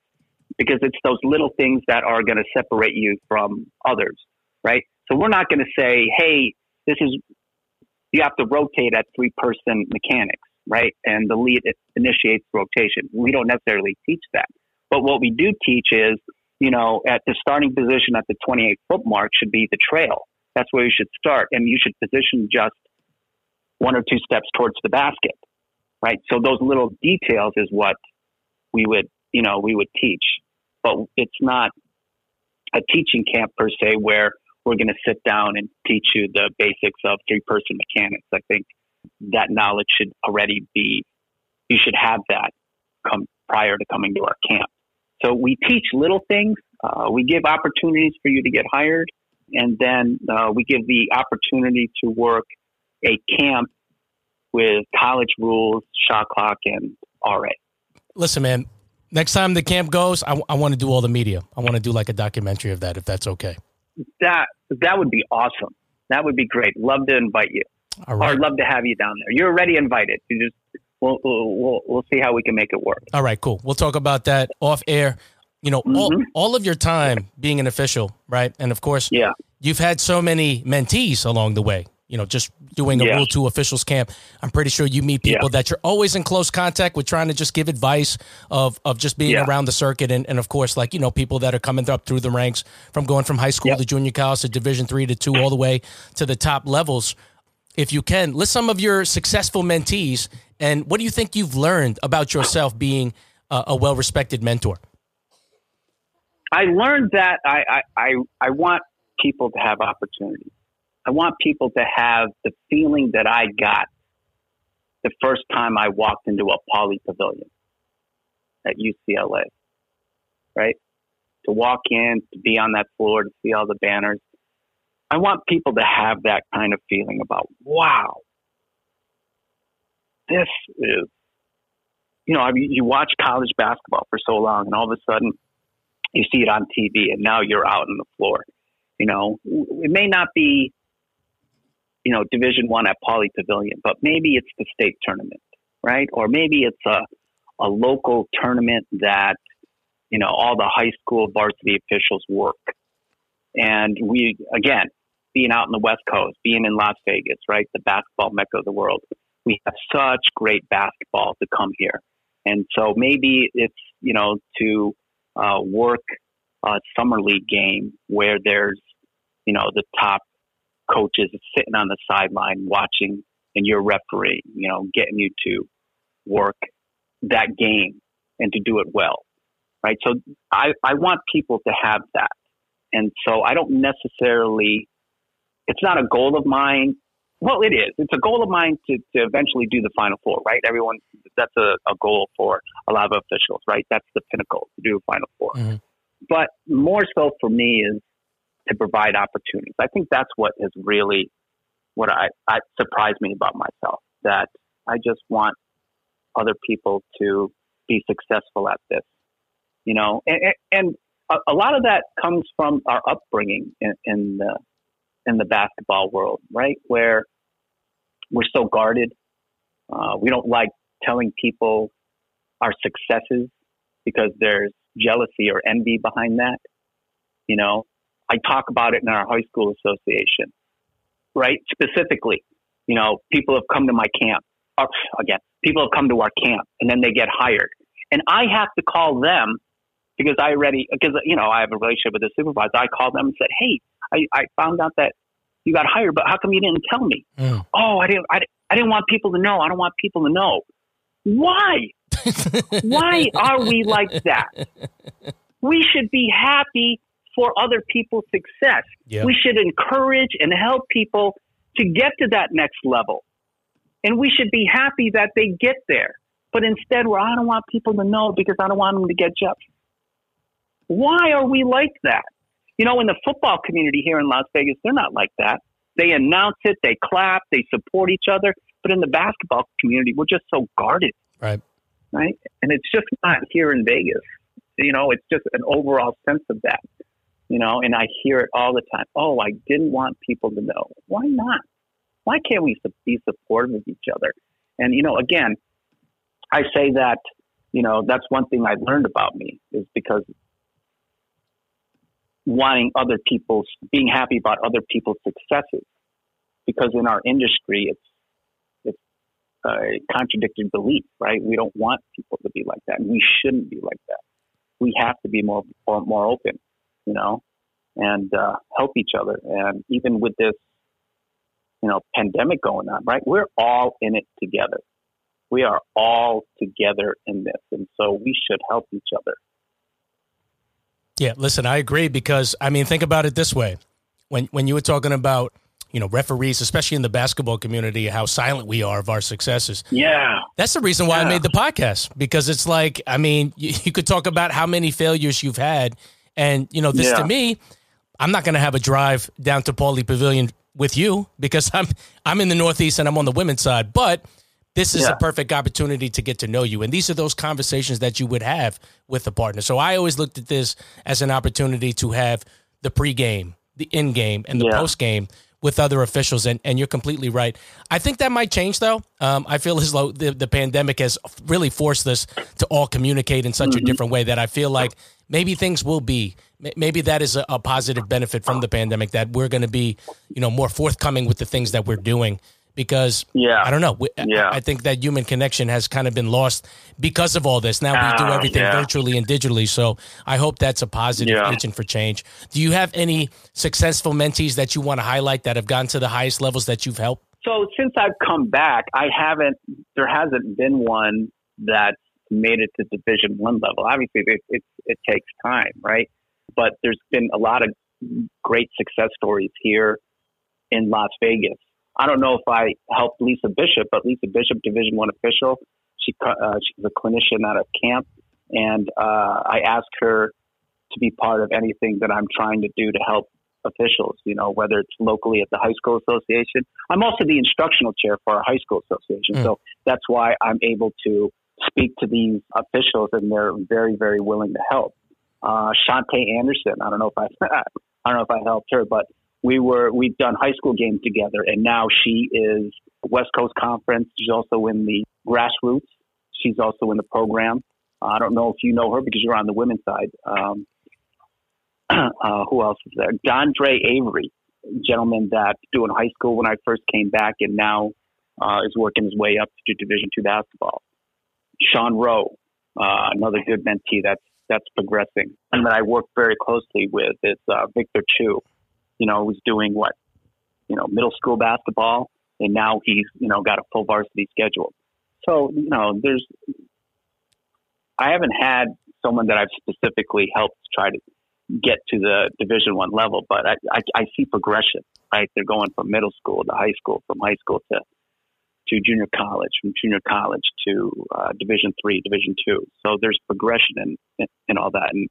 because it's those little things that are going to separate you from others, right? So we're not going to say, "Hey, this is you have to rotate at three person mechanics, right? And the lead initiates rotation. We don't necessarily teach that. But what we do teach is, you know, at the starting position at the 28 foot mark should be the trail. That's where you should start. And you should position just one or two steps towards the basket, right? So those little details is what we would, you know, we would teach. But it's not a teaching camp per se where we're going to sit down and teach you the basics of three person mechanics. I think that knowledge should already be, you should have that come prior to coming to our camp. So we teach little things. Uh, we give opportunities for you to get hired, and then uh, we give the opportunity to work a camp with college rules, shot clock, and RA. Listen, man. Next time the camp goes, I, I want to do all the media. I want to do like a documentary of that, if that's okay. That that would be awesome. That would be great. Love to invite you. All right. Or love to have you down there. You're already invited. You just we'll, we'll we'll see how we can make it work. All right, cool. We'll talk about that off air. You know, mm-hmm. all, all of your time being an official, right? And of course, yeah, you've had so many mentees along the way. You know, just doing a yeah. Rule Two officials camp. I'm pretty sure you meet people yeah. that you're always in close contact with, trying to just give advice of of just being yeah. around the circuit, and, and of course, like you know, people that are coming up through the ranks from going from high school to junior college to Division three to two, all the way to the top levels. If you can, list some of your successful mentees, and what do you think you've learned about yourself being a, a well respected mentor? I learned that I, I, I, I want people to have opportunities. I want people to have the feeling that I got the first time I walked into a Pauley Pavilion at UCLA, right? To walk in, to be on that floor, to see all the banners. I want people to have that kind of feeling about, wow, this is, you know, I mean, you watch college basketball for so long and all of a sudden you see it on TV and now you're out on the floor. You know, it may not be you know, Division One at Pauley Pavilion, but maybe it's the state tournament, right? Or maybe it's a a local tournament that you know all the high school varsity officials work, and we again being out in the West Coast, being in Las Vegas, right, the basketball mecca of the world. We have such great basketball to come here, and so maybe it's you know to uh, work a summer league game where there's you know the top coaches sitting on the sideline watching and you're you know, getting you to work that game and to do it well. Right. So I, I want people to have that. And so I don't necessarily, it's not a goal of mine. Well, it is. It's a goal of mine to, to eventually do the final four, right? Everyone, that's a, a goal for a lot of officials, right? That's the pinnacle to do a final 4 mm-hmm. But more so for me is to provide opportunities. I think that's what has really what I, I surprised me about myself that I just want other people to be successful at this, you know, and, and a, a, lot of that comes from our upbringing in, in the in the basketball world, right? Where we're so guarded. Uh, we don't like telling people our successes because there's jealousy or envy behind that. You know, I talk about it in our high school association, right? Specifically, you know, people have come to my camp. Or, again, people have come to our camp and then they get hired. And I have to call them because I already, because, you know, I have a relationship with the supervisor. I call them and said, Hey, I, I found out that you got hired, but how come you didn't tell me? Mm. Oh, I didn't, I, I didn't want people to know. I don't want people to know. Why? Why are we like that? We should be happy for other people's success. Yep. We should encourage and help people to get to that next level. And we should be happy that they get there. But instead, well, I don't want people to know because I don't want them to get jealous. Why are we like that? You know, in the football community here in Las Vegas, they're not like that. They announce it, they clap, they support each other. But in the basketball community, we're just so guarded. Right. Right. And it's just not here in Vegas. You know, it's just an overall sense of that. You know, and I hear it all the time. Oh, I didn't want people to know. Why not? Why can't we be supportive of each other? And, you know, again, I say that, you know, that's one thing I learned about me is because wanting other people's, being happy about other people's successes. Because in our industry, it's, it's a contradicted belief, right? We don't want people to be like that, and we shouldn't be like that. We have to be more, more, more open, you know, and uh, help each other. And even with this, you know, pandemic going on, right? We're all in it together. We are all together in this, and so we should help each other. Yeah, listen, I agree because I mean, think about it this way: when when you were talking about you know referees, especially in the basketball community, how silent we are of our successes. Yeah, that's the reason why yeah. I made the podcast because it's like, I mean, you, you, could talk about how many failures you've had, and you know, this yeah. to me, I'm not going to have a drive down to Pauley Pavilion with you because I'm I'm in the Northeast and I'm on the women's side, but this is yeah. a perfect opportunity to get to know you. And these are those conversations that you would have with a partner. So I always looked at this as an opportunity to have the pregame, the in game, and the yeah. post game with other officials. And, and you're completely right. I think that might change, though. Um, I feel as though the, the pandemic has really forced us to all communicate in such mm-hmm. a different way that I feel like maybe things will be. Maybe that is a, a positive benefit from the pandemic that we're going to be, you know, more forthcoming with the things that we're doing because yeah. I don't know. Yeah. I think that human connection has kind of been lost because of all this. Now we do ah, everything yeah. virtually and digitally. So I hope that's a positive yeah. agent for change. Do you have any successful mentees that you want to highlight that have gotten to the highest levels that you've helped? So since I've come back, I haven't. There hasn't been one that's made it to Division One level. Obviously, it, it it takes time, right? But there's been a lot of great success stories here in Las Vegas I don't know if I helped Lisa Bishop, but Lisa Bishop, Division One official, she uh, she's a clinician out of camp, and uh, I asked her to be part of anything that I'm trying to do to help officials. You know, whether it's locally at the high school association. I'm also the instructional chair for our high school association, mm. so that's why I'm able to speak to these officials, and they're very, very willing to help. Uh, Shantae Anderson, I don't know if I, I don't know if I helped her, but we were we've done high school games together, and now she is West Coast Conference. She's also in the grassroots. She's also in the program. I don't know if you know her because you're on the women's side. Um, uh, who else is there? Don Dre Avery, gentleman that doing high school when I first came back, and now uh, is working his way up to Division two basketball. Sean Rowe, uh, another good mentee that's that's progressing, and that I work very closely with is uh, Victor Chu you know, was doing what, you know, middle school basketball, and now he's, you know, got a full varsity schedule. So, you know, there's, I haven't had someone that I've specifically helped try to get to the Division One level, but I, I, I see progression. Right, they're going from middle school to high school, from high school to to junior college, from junior college to uh, Division Three, Division Two. So there's progression in, in all that, and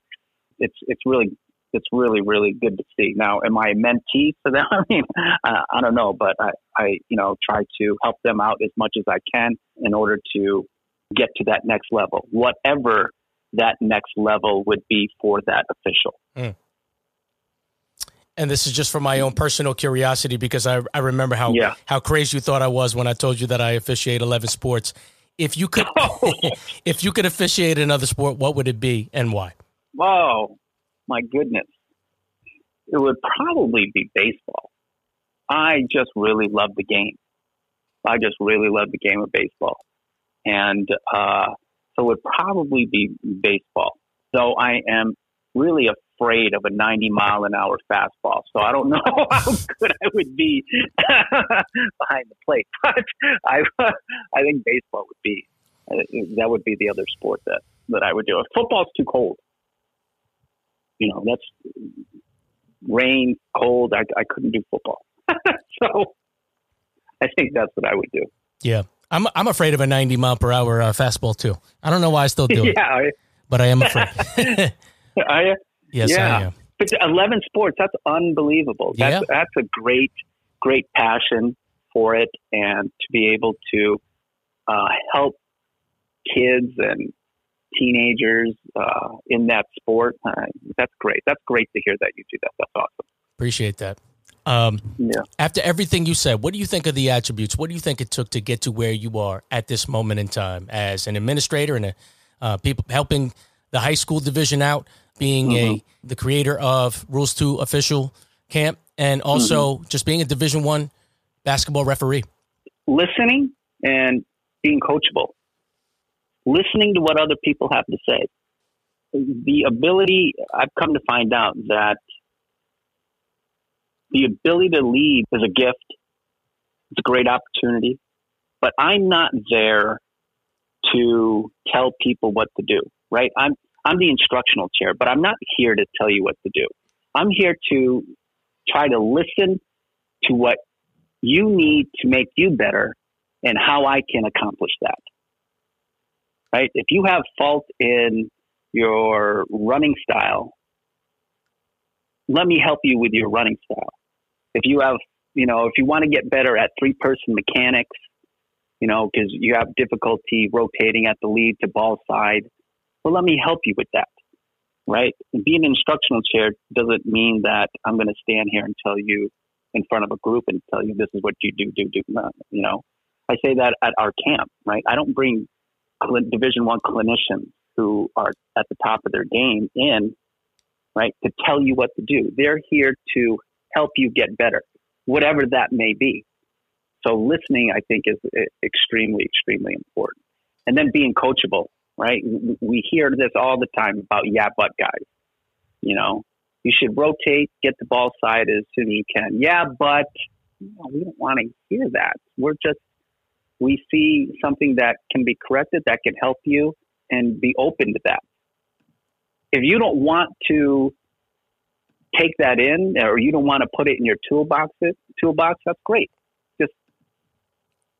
it's it's really it's really really good to see. Now, am I a mentee for them? I mean, I, I don't know, but I, I you know try to help them out as much as I can in order to get to that next level, whatever that next level would be for that official. Mm. And this is just for my own personal curiosity because I, I remember how yeah. how crazy you thought I was when I told you that I officiate eleven sports. If you could, if you could officiate another sport, what would it be and why? Oh, my goodness, it would probably be baseball. I just really love the game. I just really love the game of baseball. And uh, so it would probably be baseball. Though I am really afraid of a 90 mile an hour fastball. So I don't know how good I would be behind the plate. But I, I think baseball would be, uh, that would be the other sport that, that I would do. Football's too cold you know, that's rain, cold. I, I couldn't do football. so I think that's what I would do. Yeah. I'm, I'm afraid of a 90 mile per hour uh, fastball too. I don't know why I still do it, yeah, but I am afraid. Are you? Yes, yeah. I am. But 11 sports, that's unbelievable. That's, yeah. that's a great, great passion. for it and to be able to uh, help kids and teenagers uh, in that sport. Uh, that's great. That's great to hear that you do that. That's awesome. Appreciate that. Um, yeah. After everything you said, what do you think of the attributes? What do you think it took to get to where you are at this moment in time as an administrator and a, uh, people helping the high school division out, being mm-hmm. a the creator of Rules Two official camp, and also mm-hmm. just being a Division One basketball referee? Listening and being coachable. Listening to what other people have to say. The ability, I've come to find out that the ability to lead is a gift. It's a great opportunity, but I'm not there to tell people what to do, right? I'm, I'm the instructional chair, but I'm not here to tell you what to do. I'm here to try to listen to what you need to make you better and how I can accomplish that. Right? If you have fault in your running style, let me help you with your running style. If you have, you know, if you want to get better at three person mechanics, you know, because you have difficulty rotating at the lead to ball side, well, let me help you with that. Right? Being an instructional chair doesn't mean that I'm going to stand here and tell you in front of a group and tell you this is what you do, do, do. Uh, you know, I say that at our camp, right? I don't bring Division One clinicians who are at the top of their game in, right, to tell you what to do. They're here to help you get better, whatever that may be. So listening, I think, is eh, extremely, extremely important. And then being coachable, right? We hear this all the time about yeah, but guys. You know, you should rotate, get the ball side as soon as you can. Yeah, but you know, we don't want to hear that. We're just we see something that can be corrected that can help you and be open to that. If you don't want to take that in or you don't want to put it in your toolbox toolbox, that's great. Just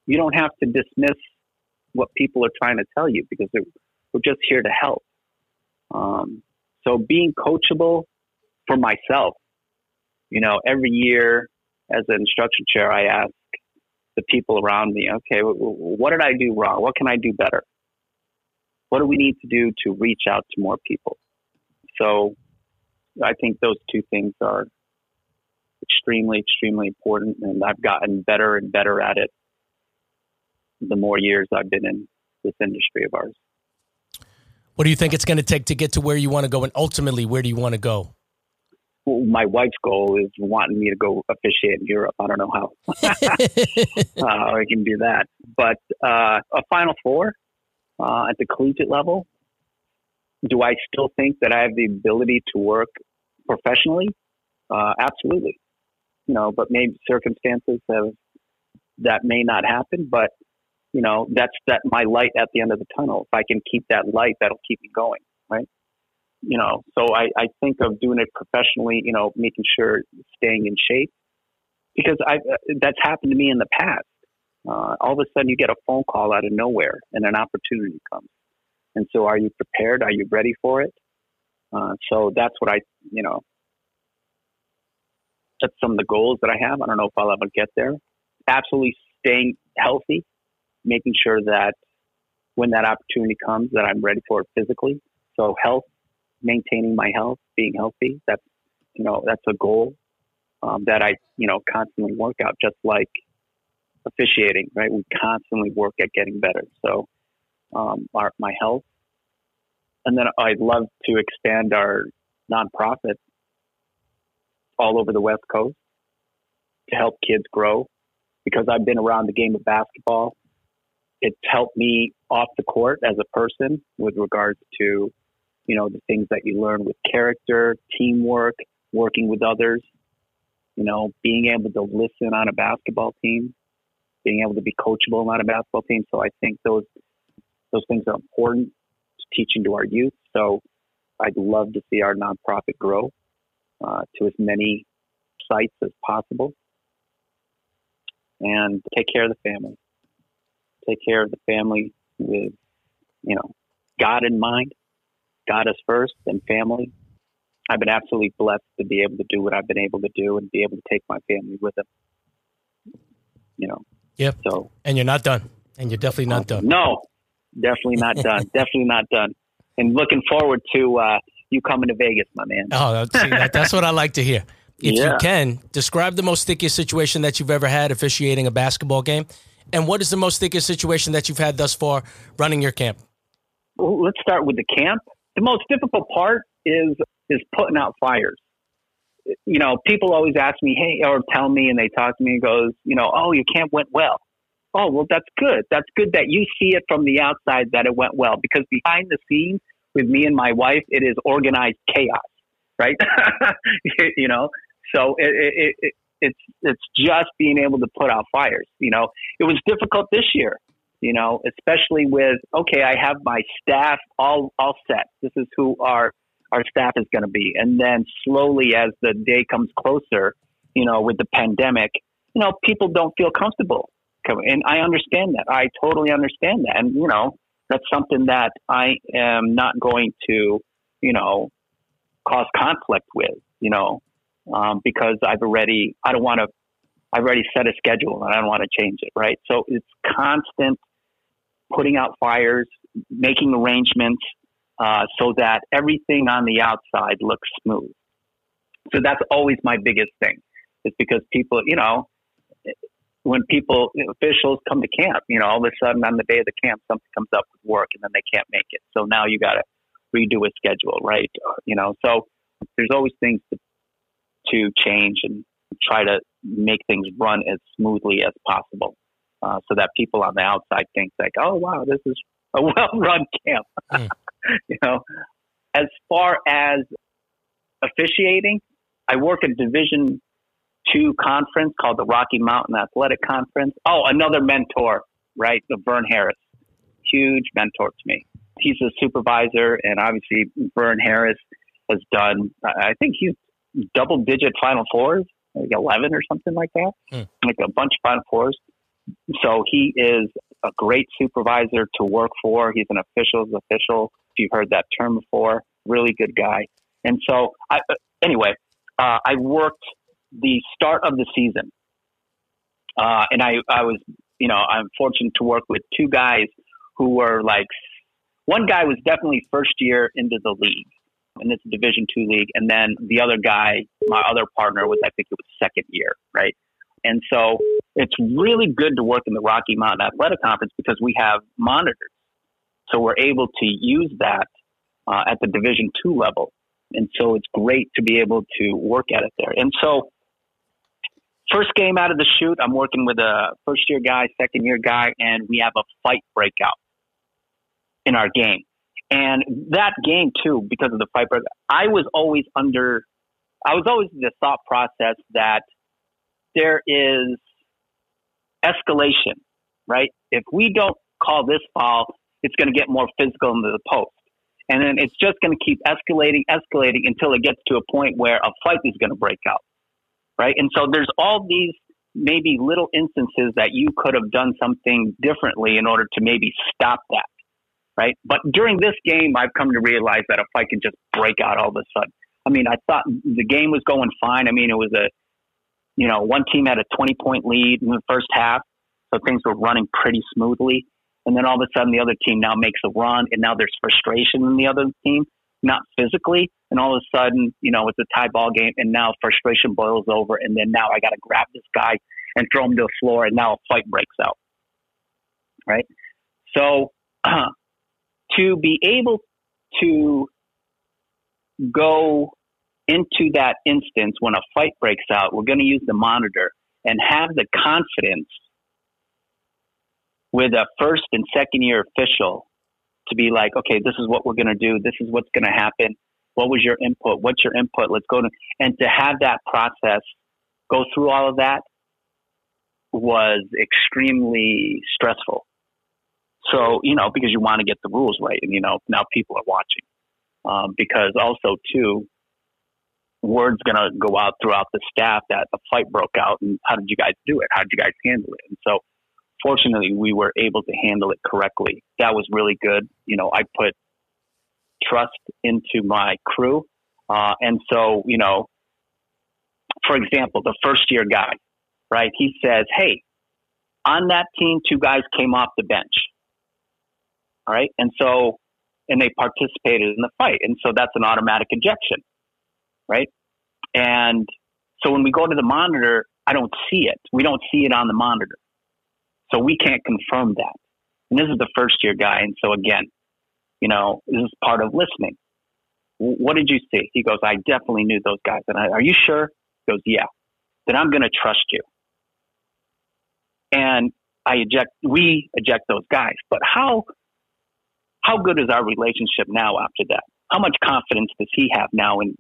you don't have to dismiss what people are trying to tell you because we're just here to help. Um, so being coachable for myself, you know, every year as an instruction chair, I ask the people around me, okay, what did I do wrong? What can I do better? What do we need to do to reach out to more people? So I think those two things are extremely, extremely important. And I've gotten better and better at it the more years I've been in this industry of ours. What do you think it's going to take to get to where you want to go? And ultimately, where do you want to go? My wife's goal is wanting me to go officiate in Europe. I don't know how uh, I can do that, but uh, a Final Four uh, at the collegiate level. Do I still think that I have the ability to work professionally? Uh, absolutely. You know, but maybe circumstances have that may not happen. But you know, that's that my light at the end of the tunnel. If I can keep that light, that'll keep me going. You know, so I, I think of doing it professionally, you know, making sure staying in shape because I that's happened to me in the past. Uh, all of a sudden, you get a phone call out of nowhere, and an opportunity comes. And so, are you prepared? Are you ready for it? Uh, so that's what I, you know, that's some of the goals that I have. I don't know if I'll ever get there. Absolutely staying healthy, making sure that when that opportunity comes, that I'm ready for it physically. So health maintaining my health, being healthy. That's you know that's a goal um, that I you know constantly work out. Just like officiating, right? We constantly work at getting better. So um, our my health, and then I'd love to expand our nonprofit all over the West Coast to help kids grow. Because I've been around the game of basketball, it's helped me off the court as a person with regards to you know, the things that you learn with character, teamwork, working with others, you know, being able to listen on a basketball team, being able to be coachable on a basketball team. So I think those those things are important to teaching to our youth. So I'd love to see our nonprofit grow uh, to as many sites as possible and take care of the family. Take care of the family with, you know, God in mind God is first and family. I've been absolutely blessed to be able to do what I've been able to do and be able to take my family with them. You know. Yep. So and you're not done, and you're definitely not done. No, definitely not done. definitely not done. And looking forward to uh, you coming to Vegas, my man. Oh, see, that, that's what I like to hear. If Yeah. you can, describe the most stickiest situation that you've ever had officiating a basketball game, and what is the most stickiest situation that you've had thus far running your camp? Well, let's start with the camp. The most difficult part is is putting out fires. You know, people always ask me, hey, or tell me, and they talk to me and goes, you know, oh, your camp went well. Oh, well, that's good. That's good that you see it from the outside that it went well because behind the scenes with me and my wife, it is organized chaos, right? you know, so it, it, it, it's it's just being able to put out fires. You know, it was difficult this year you know, especially with okay, I have my staff all all set. This is who our our staff is going to be, and then slowly as the day comes closer, you know, with the pandemic, you know, people don't feel comfortable and I understand that. I totally understand that, and you know, that's something that I am not going to, you know, cause conflict with, you know, um, because I've already I don't want to. I've already set a schedule and I don't want to change it, right? So it's constant putting out fires, making arrangements uh, so that everything on the outside looks smooth. So that's always my biggest thing, is because people, you know, when people officials come to camp, you know, all of a sudden on the day of the camp, something comes up with work and then they can't make it. So now you got to redo a schedule, right? You know, so there's always things to, to change and try to make things run as smoothly as possible uh, so that people on the outside think like, oh wow, this is a well-run camp. Mm. you know, as far as officiating, I work a Division two conference called the Rocky Mountain Athletic Conference. Oh, another mentor, right? The Vern Harris, huge mentor to me. He's a supervisor, and obviously Vern Harris has done. I think he's double-digit Final Fours, like eleven or something like that, Hmm. like a bunch of Final Fours. So he is a great supervisor to work for. He's an official's official. If you've heard that term before, really good guy. And so, I, uh, anyway, uh, I worked the start of the season, uh, and I, I was, you know, I'm fortunate to work with two guys who were like, one guy was definitely first year into the league, and it's a Division two league, and then the other guy, my other partner, was I think it was second year, right? And so it's really good to work in the Rocky Mountain Athletic Conference because we have monitors. So we're able to use that uh, at the Division two level. And so it's great to be able to work at it there. And so, first game out of the shoot, I'm working with a first year guy, second year guy, and we have a fight breakout in our game. And that game, too, because of the fight breakout, I was always under, I was always the thought process that there is escalation, right? If we don't call this foul, it's going to get more physical into the post. And then it's just going to keep escalating, escalating until it gets to a point where a fight is going to break out, right? And so there's all these maybe little instances that you could have done something differently in order to maybe stop that, right? But during this game, I've come to realize that a fight can just break out all of a sudden. I mean, I thought the game was going fine. I mean, it was a, you know, one team had a 20 point lead in the first half, so things were running pretty smoothly. And then all of a sudden, the other team now makes a run, and now there's frustration in the other team, not physically. And all of a sudden, you know, it's a tie ball game, and now frustration boils over. And then now I got to grab this guy and throw him to the floor, and now a fight breaks out. Right? So, to be able to go into that instance when a fight breaks out, we're going to use the monitor and have the confidence with a first and second year official to be like, okay, this is what we're going to do. This is what's going to happen. What was your input? What's your input? Let's go to, and to have that process go through all of that was extremely stressful. So, you know, because you want to get the rules right. And, you know, now people are watching. Um, because also, too, word's going to go out throughout the staff that a fight broke out and how did you guys do it? How did you guys handle it? And so, fortunately, we were able to handle it correctly. That was really good. You know, I put trust into my crew. Uh, and so, you know, for example, the first year guy, right? He says, Hey, On that team, two guys came off the bench. All right. And so, and they participated in the fight. And so that's an automatic ejection. Right. And so when we go to the monitor, I don't see it. We don't see it on the monitor. So we can't confirm that. And this is the first year guy. And so again, you know, this is part of listening. What did you see? He goes, I definitely knew those guys. And I, are you sure? He goes, yeah. Then I'm going to trust you. And I eject, we eject those guys. But how, how good is our relationship now after that? How much confidence does he have now in,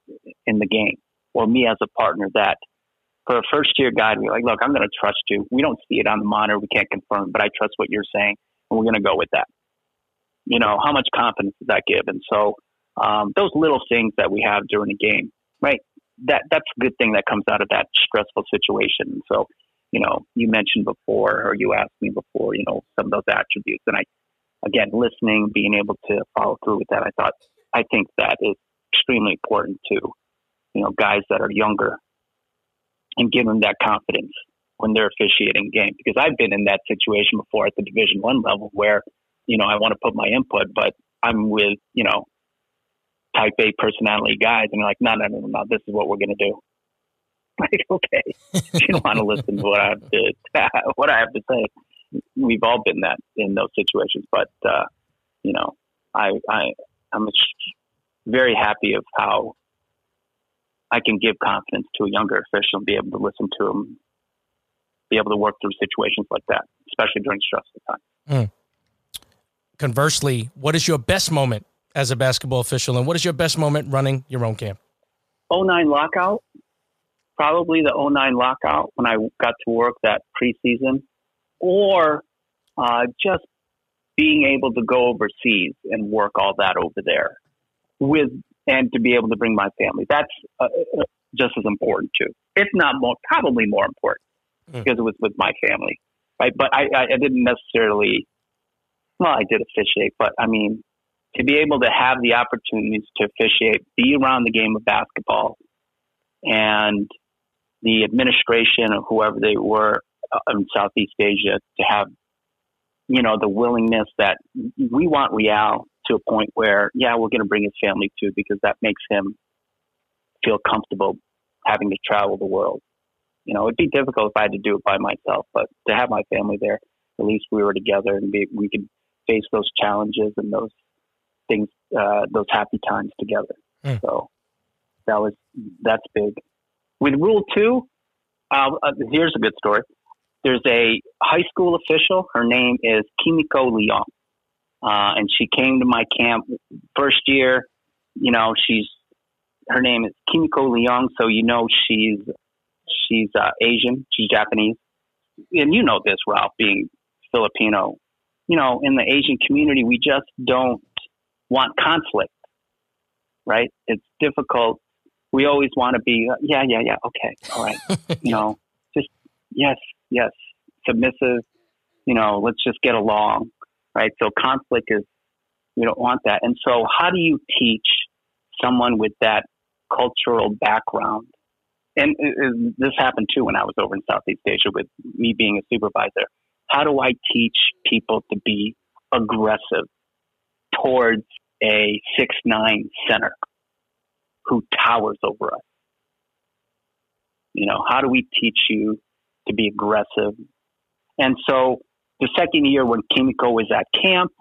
in the game or me as a partner that for a first year guy, we're like, look, I'm going to trust you. We don't see it on the monitor. We can't confirm, but I trust what you're saying and we're going to go with that. You know, how much confidence does that give? And so, um, those little things that we have during a game, right? That that's a good thing that comes out of that stressful situation. So, you know, you mentioned before, or you asked me before, you know, some of those attributes, and I, again, listening, being able to follow through with that, I thought, I think that is extremely important to, you know, guys that are younger, and give them that confidence when they're officiating game. Because I've been in that situation before at the Division One level, where, you know, I want to put my input, but I'm with, you know, type A personality guys, and they're like, no, no, no, no, this is what we're going to do. Like, okay, you don't want to listen to what I have to what I have to say. We've all been that in those situations, but uh, you know, I I I'm very happy of how I can give confidence to a younger official and be able to listen to them, be able to work through situations like that, especially during stressful times. Mm. Conversely, what is your best moment as a basketball official, and what is your best moment running your own camp? 09 lockout, probably the 09 lockout when I got to work that preseason, or uh, just being able to go overseas and work all that over there with and to be able to bring my family. That's uh, uh just as important too, if not more, probably more important mm. because it was with my family, right? But I, I, I didn't necessarily. Well, I did officiate, but I mean, to be able to have the opportunities to officiate, be around the game of basketball, and the administration or whoever they were uh, in Southeast Asia to have, you know, the willingness that we want Riel to a point where, yeah, we're going to bring his family too because that makes him feel comfortable having to travel the world. You know, it'd be difficult if I had to do it by myself, but to have my family there, at least we were together and be, we could face those challenges and those things, uh, those happy times together. Mm. So that was that's big. With Rule Two, uh, uh, here's a good story. There's a high school official. Her name is Kimiko Leon, uh, and she came to my camp first year. You know, she's her name is Kimiko Leon, so you know she's she's uh, Asian, she's Japanese, and you know this, Ralph, being Filipino. You know, in the Asian community, we just don't want conflict, right? It's difficult. We always want to be, uh, yeah, yeah, yeah, okay, all right. you know, just yes, yes, submissive. You know, let's just get along, right? So conflict is, we don't want that. And so, how do you teach someone with that cultural background? And this happened too when I was over in Southeast Asia with me being a supervisor. How do I teach people to be aggressive towards a six nine center who towers over us. You know, how do we teach you to be aggressive? And so the second year when Kimiko was at camp,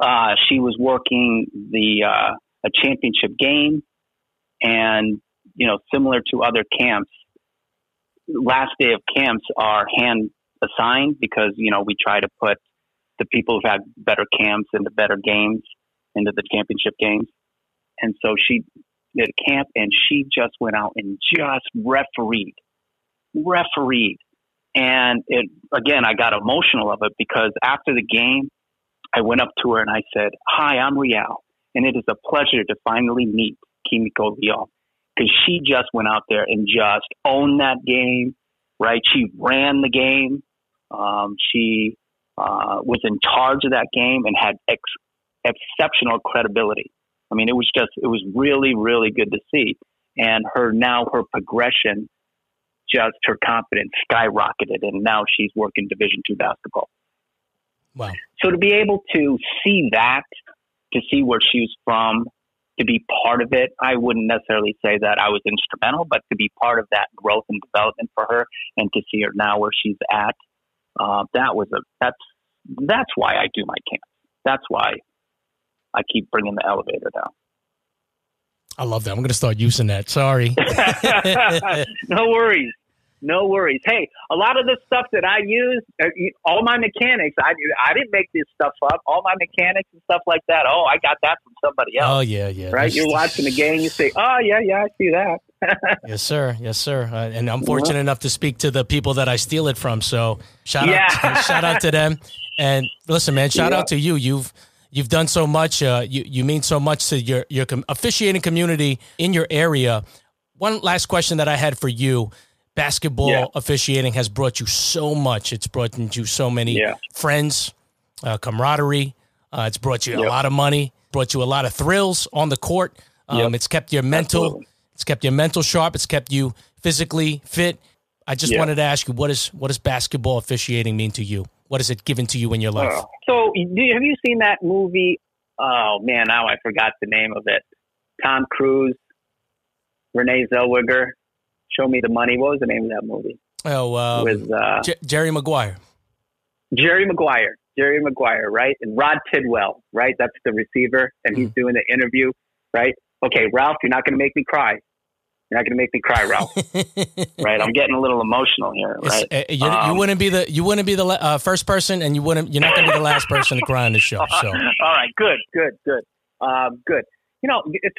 uh, she was working the uh, a championship game, and you know, similar to other camps, last day of camps are hand assigned because you know we try to put the people who've had better camps into better games into the championship games. And so she did camp and she just went out and just refereed, refereed. And it, again, I got emotional of it because after the game, I went up to her and I said, Hi, I'm Riel, And it is a pleasure to finally meet Kimiko Leon because she just went out there and just owned that game, right? She ran the game. Um, she uh, was in charge of that game and had ex- exceptional credibility. I mean, it was just, it was really, really good to see. And her now, her progression just her confidence skyrocketed, and now she's working Division two basketball. Wow! So to be able to see that, to see where she was from, to be part of it, I wouldn't necessarily say that I was instrumental, but to be part of that growth and development for her, and to see her now where she's at, uh, that was a that's that's why I do my camp. That's why I keep bringing the elevator down. I love that. I'm going to start using that. Sorry. no worries. No worries. Hey, a lot of the stuff that I use, uh, all my mechanics, I I didn't make this stuff up. All my mechanics and stuff like that. Oh, I got that from somebody else. Oh yeah, yeah. Right. You're watching the game. You say, oh yeah, yeah, I see that. yes, sir. Yes, sir. Uh, and I'm fortunate enough to speak to the people that I steal it from. So shout yeah. out, shout out to them. And listen, man, shout yeah. out to you. You've you've done so much. Uh, you you mean so much to your your com- officiating community in your area. One last question that I had for you basketball yeah. officiating has brought you so much. It's brought you so many yeah. friends, uh, camaraderie. Uh, it's brought you yep. a lot of money, brought you a lot of thrills on the court. Um, yep. It's kept your mental, Absolutely. it's kept your mental sharp. It's kept you physically fit. I just yep. wanted to ask you, what is what does basketball officiating mean to you? What has it given to you in your life? Uh, so, have you seen that movie? Oh man, now I forgot the name of it. Tom Cruise, Renee Zellweger. Show Me the Money. What was the name of that movie? Oh, um, with uh, J- Jerry Maguire. Jerry Maguire. Jerry Maguire, right? And Rod Tidwell, right? That's the receiver, and he's mm. doing the interview, right? Okay, Ralph, you're not going to make me cry. You're not going to make me cry, Ralph. right? I'm getting a little emotional here, right? Uh, you, um, you, wouldn't be the you wouldn't be the uh, first person, and you wouldn't you're not going to be the last person to cry on the show. So, all right, good, good, good, um, good. You know, it's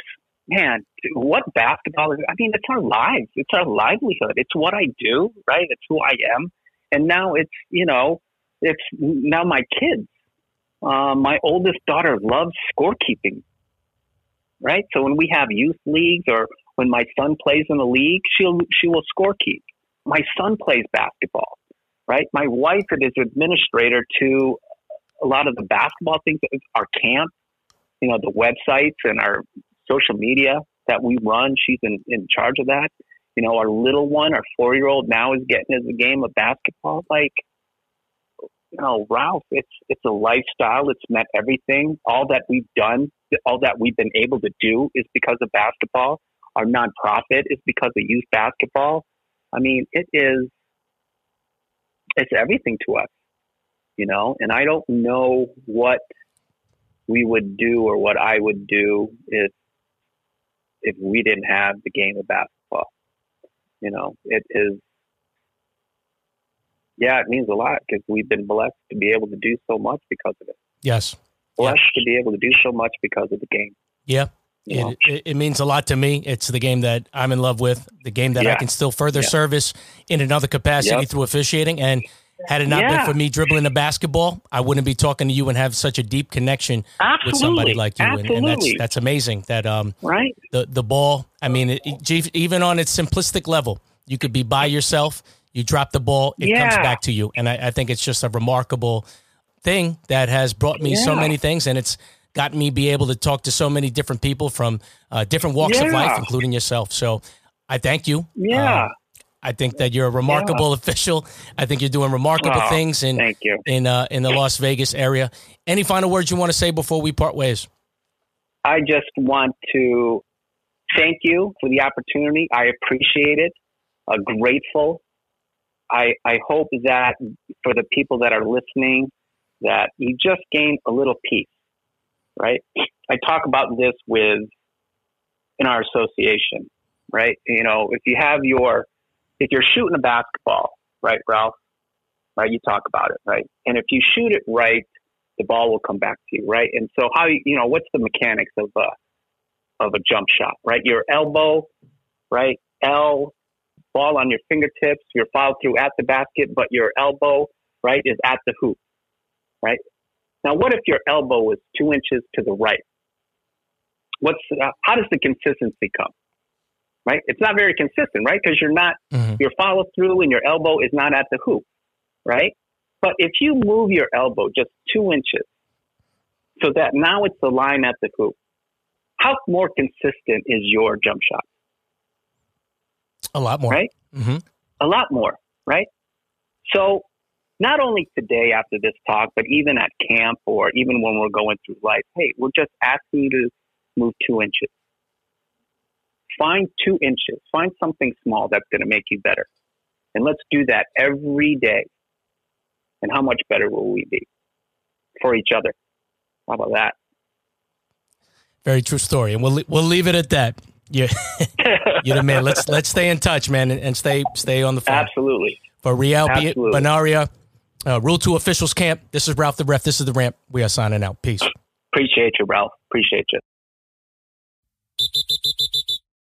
man, what basketball is, I mean, it's our lives. It's our livelihood. It's what I do, right? It's who I am. And now it's, you know, it's now my kids. Uh, my oldest daughter loves scorekeeping, right? So when we have youth leagues or when my son plays in the league, she'll, she will scorekeep. My son plays basketball, right? My wife is administrator to a lot of the basketball things, our camp, you know, the websites and our social media that we run. She's in, in charge of that. You know, our little one, our four year old now is getting the game of basketball. Like, you know, Ralph, it's it's a lifestyle. It's meant everything. All that we've done, all that we've been able to do is because of basketball. Our nonprofit is because of youth basketball. I mean, it is it's everything to us, you know, and I don't know what we would do or what I would do if if we didn't have the game of basketball. You know, it is, yeah, it means a lot because we've been blessed to be able to do so much because of it. Yes. Blessed to be able to do so much because of the game. Yeah. It, it, it, means a lot to me. It's the game that I'm in love with, the game that yeah. I can still further yeah. service in another capacity yep. through officiating. And had it not yeah. been for me dribbling the basketball, I wouldn't be talking to you and have such a deep connection Absolutely. with somebody like you. And, and, that's that's amazing. That um, right. The the ball. I mean, it, even on its simplistic level, you could be by yourself. You drop the ball, it comes back to you, and I, I, think it's just a remarkable thing that has brought me so many things, and it's got me be able to talk to so many different people from uh, different walks of life, including yourself. So I thank you. Yeah. Um, I think that you're a remarkable yeah. official. I think you're doing remarkable oh, things in thank you. in uh, in the Las Vegas area. Any final words you want to say before we part ways? I just want to thank you for the opportunity. I appreciate it. Uh, grateful. I I hope that for the people that are listening, that you just gain a little peace. Right. I talk about this with in our association. Right. You know, if you have your if you're shooting a basketball, right, Ralph, right, you talk about it, right? And if you shoot it right, the ball will come back to you, right? And so how you know what's the mechanics of a of a jump shot, right? Your elbow, right? L ball on your fingertips, your follow through at the basket, but your elbow, right, is at the hoop, right? Now, what if your elbow is two inches to the right? What's uh, how does the consistency come? right? It's not very consistent, right? Because you're not, mm-hmm. your follow through and your elbow is not at the hoop, right? But if you move your elbow just two inches so that now it's the line at the hoop, how more consistent is your jump shot? A lot more. Right? Mm-hmm. a lot more, right? So not only today after this talk, but even at camp or even when we're going through life, hey, we're just asking you to move two inches. Find two inches. Find something small that's going to make you better. And let's do that every day. And how much better will we be for each other? How about that? Very true story, and we'll we'll leave it at that. Yeah, you're the man. Let's let's stay in touch, man, and, and stay stay on the phone. Absolutely. For Riel Banaria, uh, Rule Two officials camp. This is Ralph the Ref. This is the Rant. We are signing out. Peace. Appreciate you, Ralph. Appreciate you.